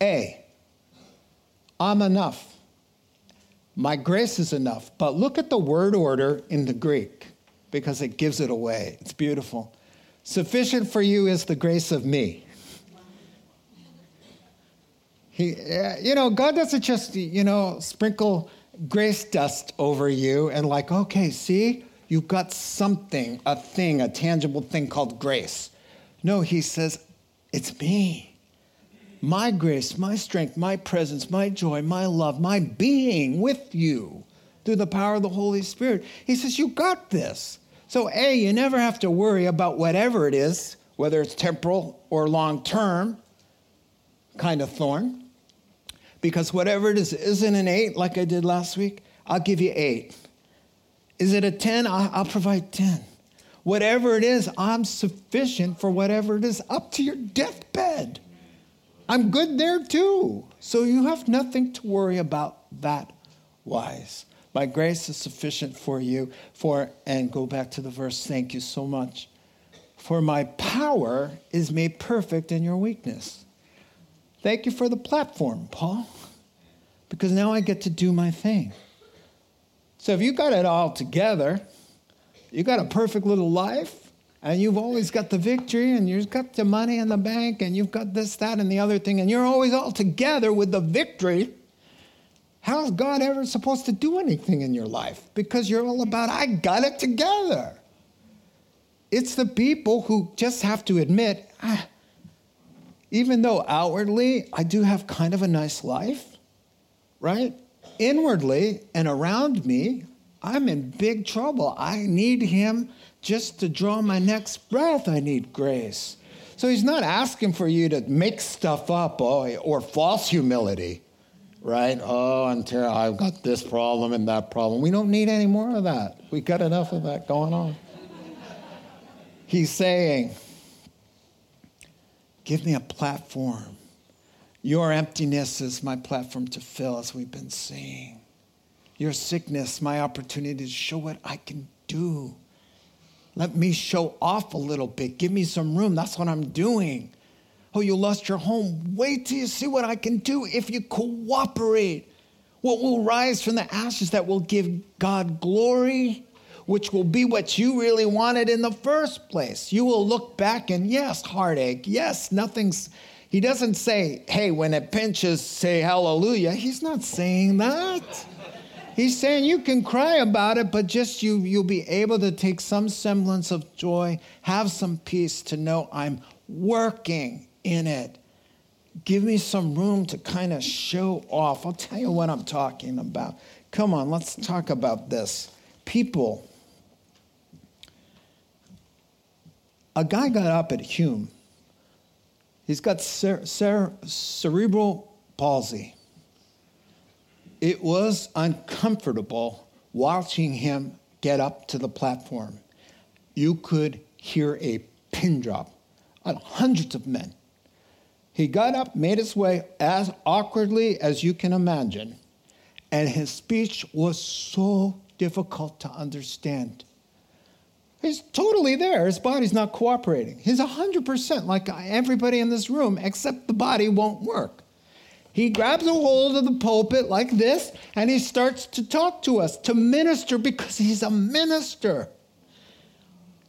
S2: a, I'm enough. My grace is enough. But look at the word order in the Greek because it gives it away. It's beautiful. Sufficient for you is the grace of me. He, you know, God doesn't just, you know, sprinkle grace dust over you and, like, okay, see, you've got something, a thing, a tangible thing called grace. No, He says, it's me my grace, my strength, my presence, my joy, my love, my being with you through the power of the Holy Spirit. He says, You got this. So, A, you never have to worry about whatever it is, whether it's temporal or long term kind of thorn, because whatever it is, isn't an eight like I did last week, I'll give you eight. Is it a 10? I'll provide 10. Whatever it is, I'm sufficient for whatever it is up to your deathbed. I'm good there too. So you have nothing to worry about that wise. My grace is sufficient for you. For, and go back to the verse, thank you so much. For my power is made perfect in your weakness. Thank you for the platform, Paul, because now I get to do my thing. So if you got it all together, you got a perfect little life, and you've always got the victory and you've got the money in the bank and you've got this, that, and the other thing, and you're always all together with the victory, How's God ever supposed to do anything in your life? Because you're all about, I got it together. It's the people who just have to admit, ah, even though outwardly I do have kind of a nice life, right? Inwardly and around me, I'm in big trouble. I need Him just to draw my next breath. I need grace. So He's not asking for you to make stuff up or, or false humility, right? Oh, until I've got this problem and that problem. We don't need any more of that. We've got enough of that going on. He's saying, Give me a platform. Your emptiness is my platform to fill, as we've been seeing. Your sickness, my opportunity to show what I can do. Let me show off a little bit. Give me some room. That's what I'm doing. Oh, you lost your home. Wait till you see what I can do if you cooperate. What will rise from the ashes that will give God glory which will be what you really wanted in the first place. You will look back and yes, heartache. Yes, nothing's. He doesn't say, hey, when it pinches, say hallelujah. He's not saying that. He's saying you can cry about it, but just you, you'll be able to take some semblance of joy, have some peace to know I'm working in it. Give me some room to kind of show off. I'll tell you what I'm talking about. Come on, let's talk about this. People a guy got up at Hume. He's got cer- cer- cerebral palsy. It was uncomfortable watching him get up to the platform. You could hear a pin drop on hundreds of men. He got up, made his way as awkwardly as you can imagine, and his speech was so difficult to understand. He's totally there. His body's not cooperating. He's 100% like everybody in this room, except the body won't work. He grabs a hold of the pulpit like this and he starts to talk to us, to minister because he's a minister.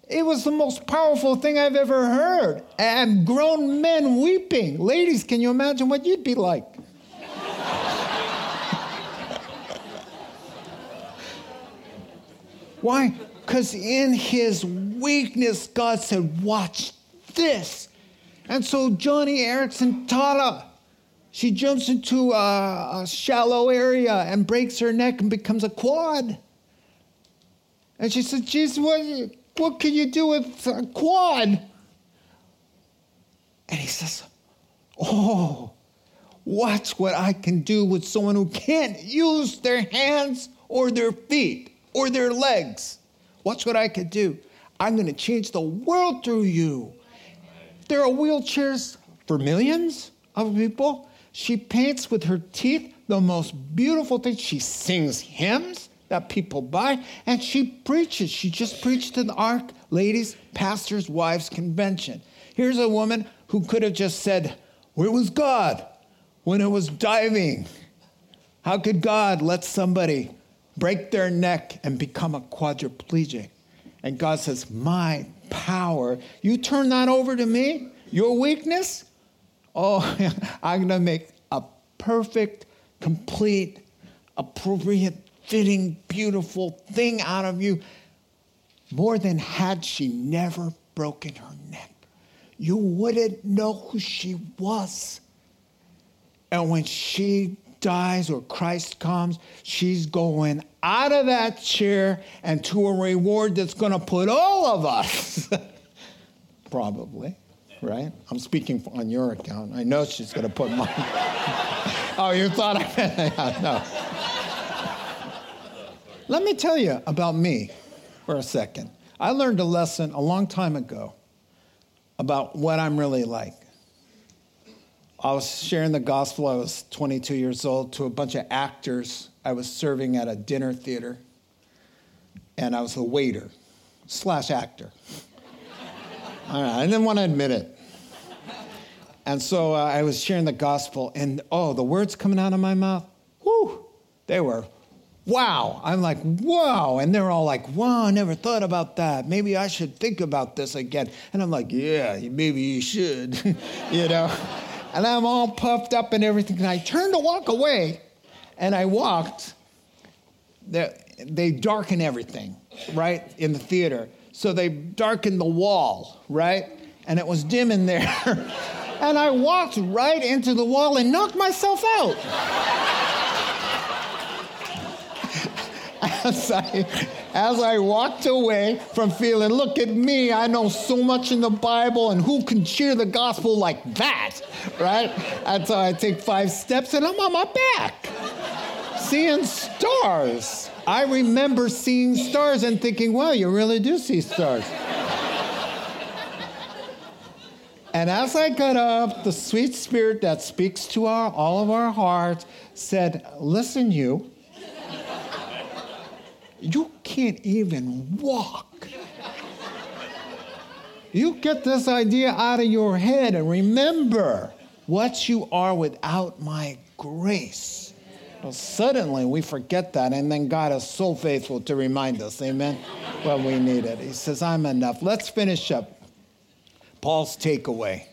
S2: It was the most powerful thing I've ever heard. And grown men weeping. Ladies, can you imagine what you'd be like? Why? Because in his weakness, God said, Watch this. And so Joni Eareckson Tada, she jumps into a, a, shallow area and breaks her neck and becomes a quad. And she said, Jesus, what, what can you do with a quad? And he says, Oh, watch what I can do with someone who can't use their hands or their feet or their legs. Watch what I can do. I'm going to change the world through you. There are wheelchairs for millions of people. She paints with her teeth the most beautiful things. She sings hymns that people buy, and she preaches. She just preached to the ARC Ladies Pastors Wives Convention. Here's a woman who could have just said, Where was God when it was diving? How could God let somebody break their neck and become a quadriplegic. And God says, My power, you turn that over to me, your weakness, oh, I'm going to make a perfect, complete, appropriate, fitting, beautiful thing out of you. More than had she never broken her neck. You wouldn't know who she was. And when she dies or Christ comes, she's going out of that chair and to a reward that's going to put all of us, probably, right? I'm speaking on your account. I know she's going to put mine. oh, you thought I. no. Let me tell you about me for a second. I learned a lesson a long time ago about what I'm really like. I was sharing the gospel. I was 22 years old to a bunch of actors. I was serving at a dinner theater, and I was a waiter slash actor. I didn't want to admit it. And so uh, I was sharing the gospel, and oh, the words coming out of my mouth, whoo, they were wow. I'm like, wow. And they're all like, wow, I never thought about that. Maybe I should think about this again. And I'm like, yeah, maybe you should, you know? and I'm all puffed up and everything. And I turn to walk away, And I walked, they, they darken everything, right, in the theater. So they darkened the wall, right? And it was dim in there. and I walked right into the wall and knocked myself out. As I, as I walked away from feeling, look at me, I know so much in the Bible, and who can share the gospel like that, right? And so I take five steps and I'm on my back, seeing stars. I remember seeing stars and thinking, wow, you really do see stars. And as I got up, the sweet spirit that speaks to our, all of our hearts said, Listen, you, you can't even walk. You get this idea out of your head and remember what you are without my grace. Well, suddenly we forget that, and then God is so faithful to remind us, amen, when we need it. He says, I'm enough. Let's finish up. Paul's takeaway.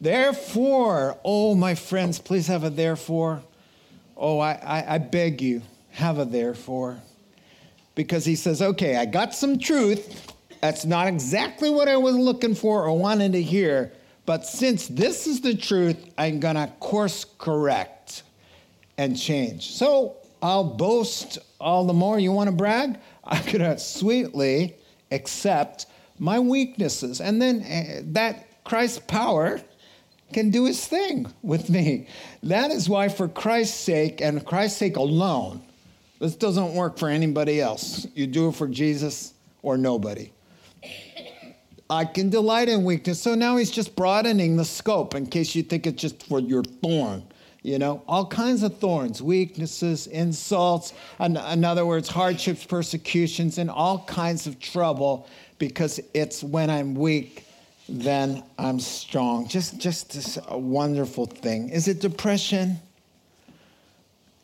S2: Therefore, oh, my friends, please have a therefore. Oh, I, I, I beg you, have a therefore because he says, okay, I got some truth. That's not exactly what I was looking for or wanted to hear. But since this is the truth, I'm going to course correct and change. So I'll boast all the more. You want to brag? I'm going to sweetly accept my weaknesses. And then uh, that Christ's power can do his thing with me. That is why, for Christ's sake and Christ's sake alone, this doesn't work for anybody else. You do it for Jesus or nobody. I can delight in weakness. So now he's just broadening the scope in case you think it's just for your thorn. You know, all kinds of thorns, weaknesses, insults, in, in other words, hardships, persecutions, and all kinds of trouble because it's when I'm weak then I'm strong. Just, just this wonderful thing. Is it depression?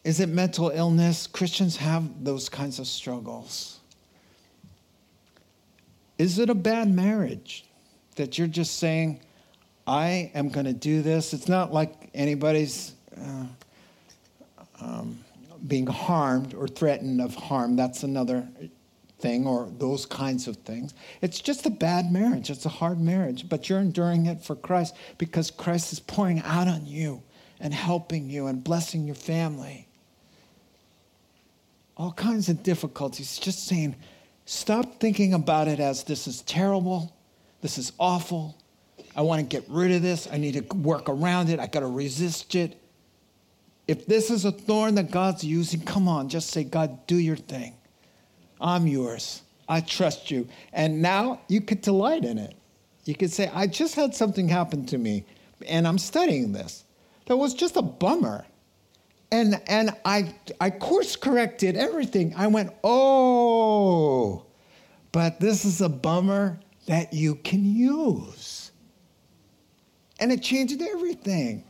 S2: Is it mental illness? Christians have those kinds of struggles. Is it a bad marriage that you're just saying, I am going to do this? It's not like anybody's uh, um, being harmed or threatened of harm. That's another thing, or those kinds of things. It's just a bad marriage. It's a hard marriage, but you're enduring it for Christ because Christ is pouring out on you and helping you and blessing your family all kinds of difficulties, just saying, stop thinking about it as this is terrible, this is awful, I want to get rid of this, I need to work around it, I got to resist it. If this is a thorn that God's using, come on, just say, God, do your thing. I'm yours. I trust you. And now you could delight in it. You could say, I just had something happen to me, and I'm studying this. That was just a bummer. And, and I, I course corrected everything. I went, oh, but this is a bummer that you can use. And it changed everything.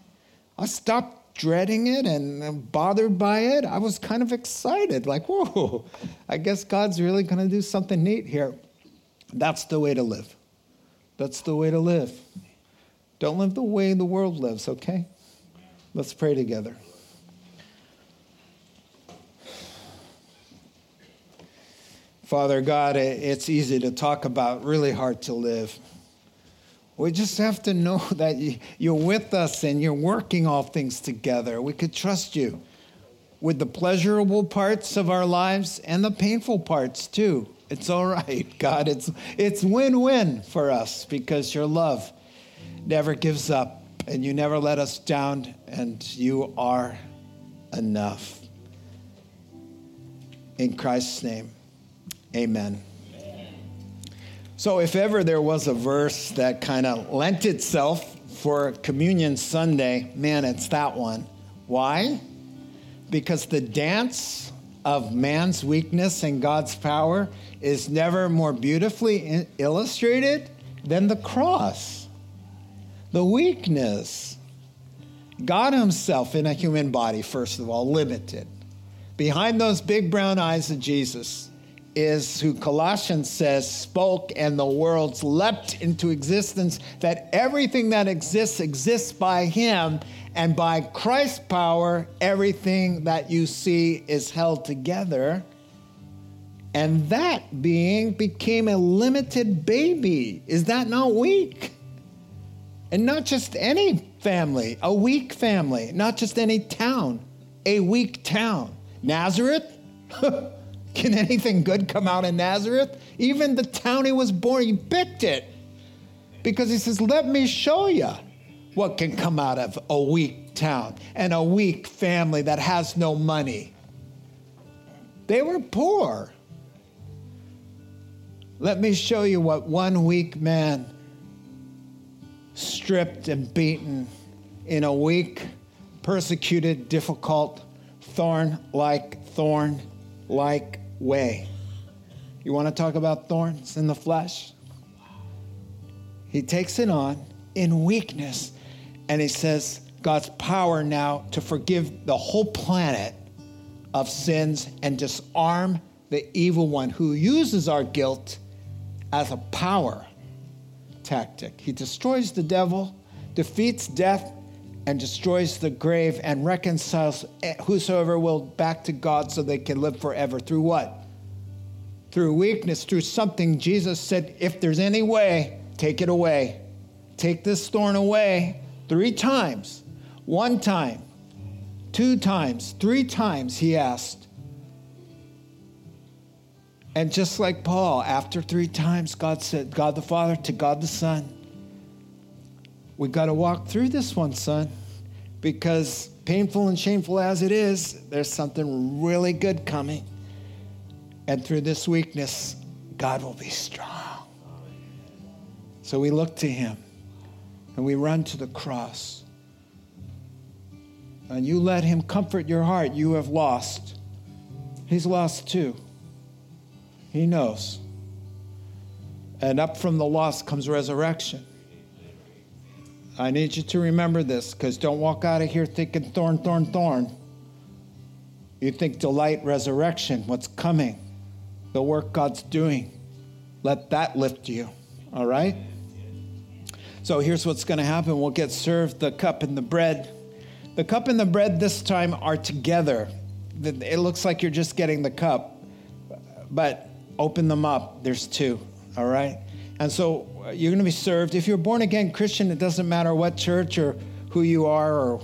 S2: I stopped dreading it and bothered by it. I was kind of excited, like, whoa, I guess God's really going to do something neat here. That's the way to live. That's the way to live. Don't live the way the world lives, okay? Let's pray together. Father God, it's easy to talk about, really hard to live. We just have to know that you're with us and you're working all things together. We could trust you with the pleasurable parts of our lives and the painful parts too. It's all right, God. It's, it's win win for us because your love never gives up and you never let us down, and you are enough. In Christ's name. Amen. So, if ever there was a verse that kind of lent itself for Communion Sunday, man, it's that one. Why? Because the dance of man's weakness and God's power is never more beautifully illustrated than the cross. The weakness. God Himself in a human body, first of all, limited. Behind those big brown eyes of Jesus, is who Colossians says spoke and the worlds leapt into existence, that everything that exists exists by him, and by Christ's power, everything that you see is held together. And that being became a limited baby. Is that not weak? And not just any family, a weak family, not just any town, a weak town. Nazareth? Can anything good come out of Nazareth? Even the town he was born, he picked it. Because he says, Let me show you what can come out of a weak town and a weak family that has no money. They were poor. Let me show you what one weak man, stripped and beaten in a weak, persecuted, difficult, thorn like, thorn like way. You want to talk about thorns in the flesh? He takes it on in weakness and he says, God's power now to forgive the whole planet of sins and disarm the evil one who uses our guilt as a power tactic. He destroys the devil, defeats death, and destroys the grave and reconciles whosoever will back to God so they can live forever. Through what? Through weakness, through something Jesus said, if there's any way, take it away. Take this thorn away three times. One time, two times, three times, he asked. And just like Paul, after three times, God said, God the Father to God the Son, we got to walk through this one, son, because painful and shameful as it is, there's something really good coming. And through this weakness, God will be strong. So we look to him and we run to the cross. And you let him comfort your heart. You have lost. He's lost too. He knows. And up from the loss comes resurrection. I need you to remember this because don't walk out of here thinking thorn, thorn, thorn. You think delight, resurrection, what's coming, the work God's doing. Let that lift you, all right? So here's what's going to happen we'll get served the cup and the bread. The cup and the bread this time are together. It looks like you're just getting the cup, but open them up. There's two, all right? And so you're going to be served. If you're born again Christian, it doesn't matter what church or who you are or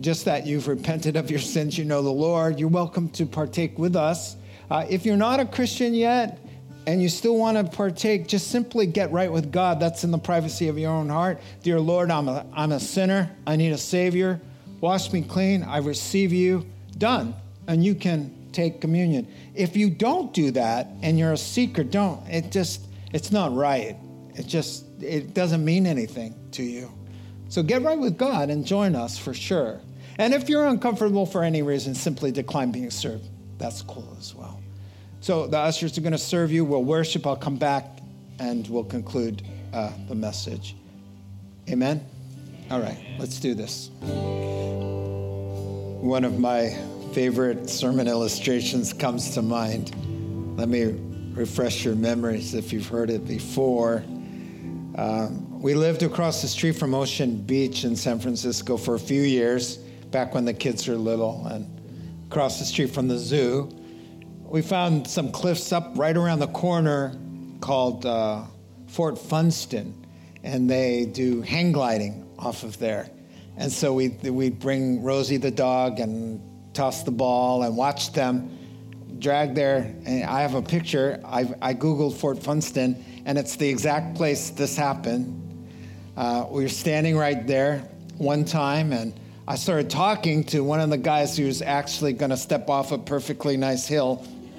S2: just that you've repented of your sins, you know the Lord, you're welcome to partake with us. Uh, if you're not a Christian yet and you still want to partake, just simply get right with God. That's in the privacy of your own heart. Dear Lord, I'm a, I'm a sinner. I need a Savior. Wash me clean. I receive you. Done. And you can take communion. If you don't do that and you're a seeker, don't. It just, it's not right. It just it doesn't mean anything to you. So get right with God and join us for sure. And if you're uncomfortable for any reason, simply decline being served. That's cool as well. So the ushers are going to serve you. We'll worship. I'll come back and we'll conclude uh, the message. Amen. All right, let's do this. One of my favorite sermon illustrations comes to mind. Let me refresh your memories if you've heard it before. Uh, we lived across the street from Ocean Beach in San Francisco for a few years, back when the kids were little, and across the street from the zoo. We found some cliffs up right around the corner called uh, Fort Funston, and they do hang gliding off of there. And so we we bring Rosie the dog and toss the ball and watch them drag there, and I have a picture. I, I Googled Fort Funston, and it's the exact place this happened. Uh, we were standing right there one time, and I started talking to one of the guys who was actually going to step off a perfectly nice hill.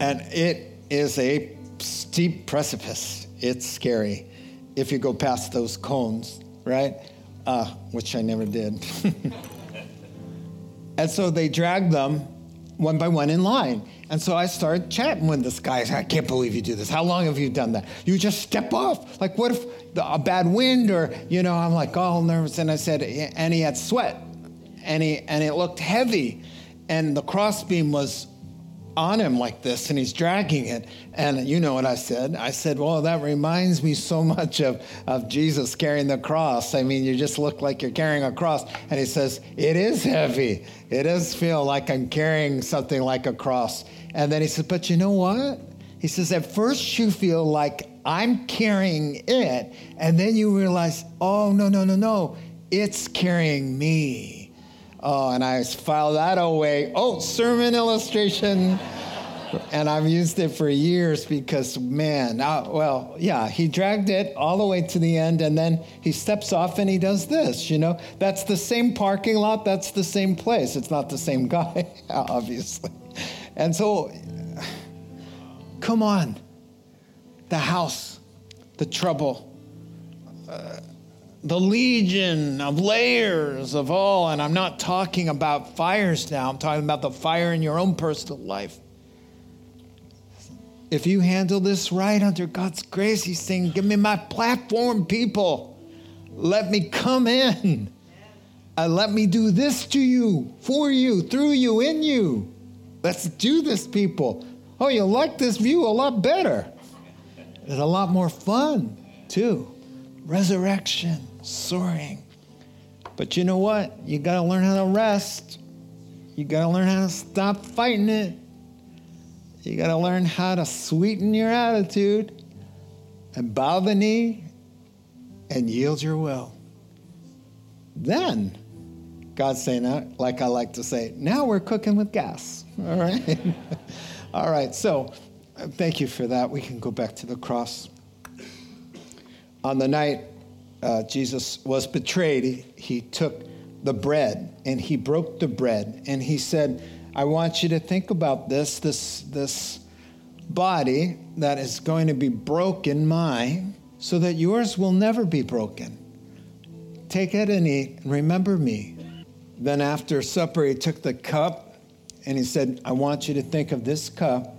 S2: and it is a steep precipice. It's scary if you go past those cones, right? Uh, which I never did. And so they dragged them one by one in line. And so I started chatting with this guy. I, said, I can't believe you do this. How long have you done that? You just step off. Like, what if a bad wind or, you know, I'm like all nervous. And I said, and he had sweat and, he, and it looked heavy. And the crossbeam was on him like this and he's dragging it. And you know what I said? I said, Well, that reminds me so much of, of Jesus carrying the cross. I mean, you just look like you're carrying a cross. And he says, It is heavy. It does feel like I'm carrying something like a cross. And then he said, But you know what? He says, At first you feel like I'm carrying it. And then you realize, Oh, no, no, no, no. It's carrying me. Oh, and I file that away. Oh, sermon illustration. and I've used it for years because, man, uh, well, yeah, he dragged it all the way to the end and then he steps off and he does this, you know? That's the same parking lot, that's the same place. It's not the same guy, obviously. And so, come on, the house, the trouble. Uh, the legion of layers of all, and I'm not talking about fires now, I'm talking about the fire in your own personal life. If you handle this right under God's grace, He's saying, Give me my platform, people. Let me come in. And let me do this to you, for you, through you, in you. Let's do this, people. Oh, you'll like this view a lot better. It's a lot more fun, too. Resurrection soaring. But you know what? You got to learn how to rest. You got to learn how to stop fighting it. You got to learn how to sweeten your attitude and bow the knee and yield your will. Then, God's saying, like I like to say, now we're cooking with gas. All right? All right, so thank you for that. We can go back to the cross. On the night uh, Jesus was betrayed, he, he took the bread and he broke the bread and he said, I want you to think about this, this, this body that is going to be broken, mine, so that yours will never be broken. Take it and eat and remember me. Then after supper, he took the cup and he said, I want you to think of this cup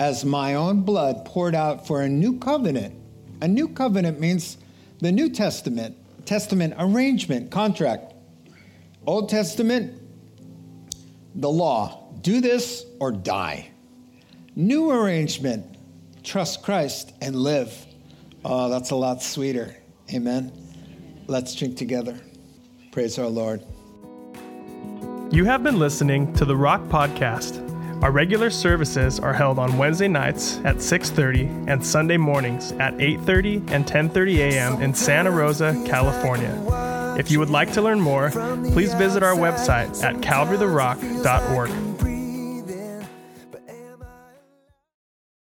S2: as my own blood poured out for a new covenant. A new covenant means the New Testament, Testament arrangement, contract. Old Testament, the law do this or die. New arrangement, trust Christ and live. Oh, that's a lot sweeter. Amen. Let's drink together. Praise our Lord.
S3: You have been listening to the Rock Podcast. Our regular services are held on Wednesday nights at 6:30 and Sunday mornings at 8:30 and 10:30 a.m. in Santa Rosa, California. If you would like to learn more, please visit our website at calvarytherock.org.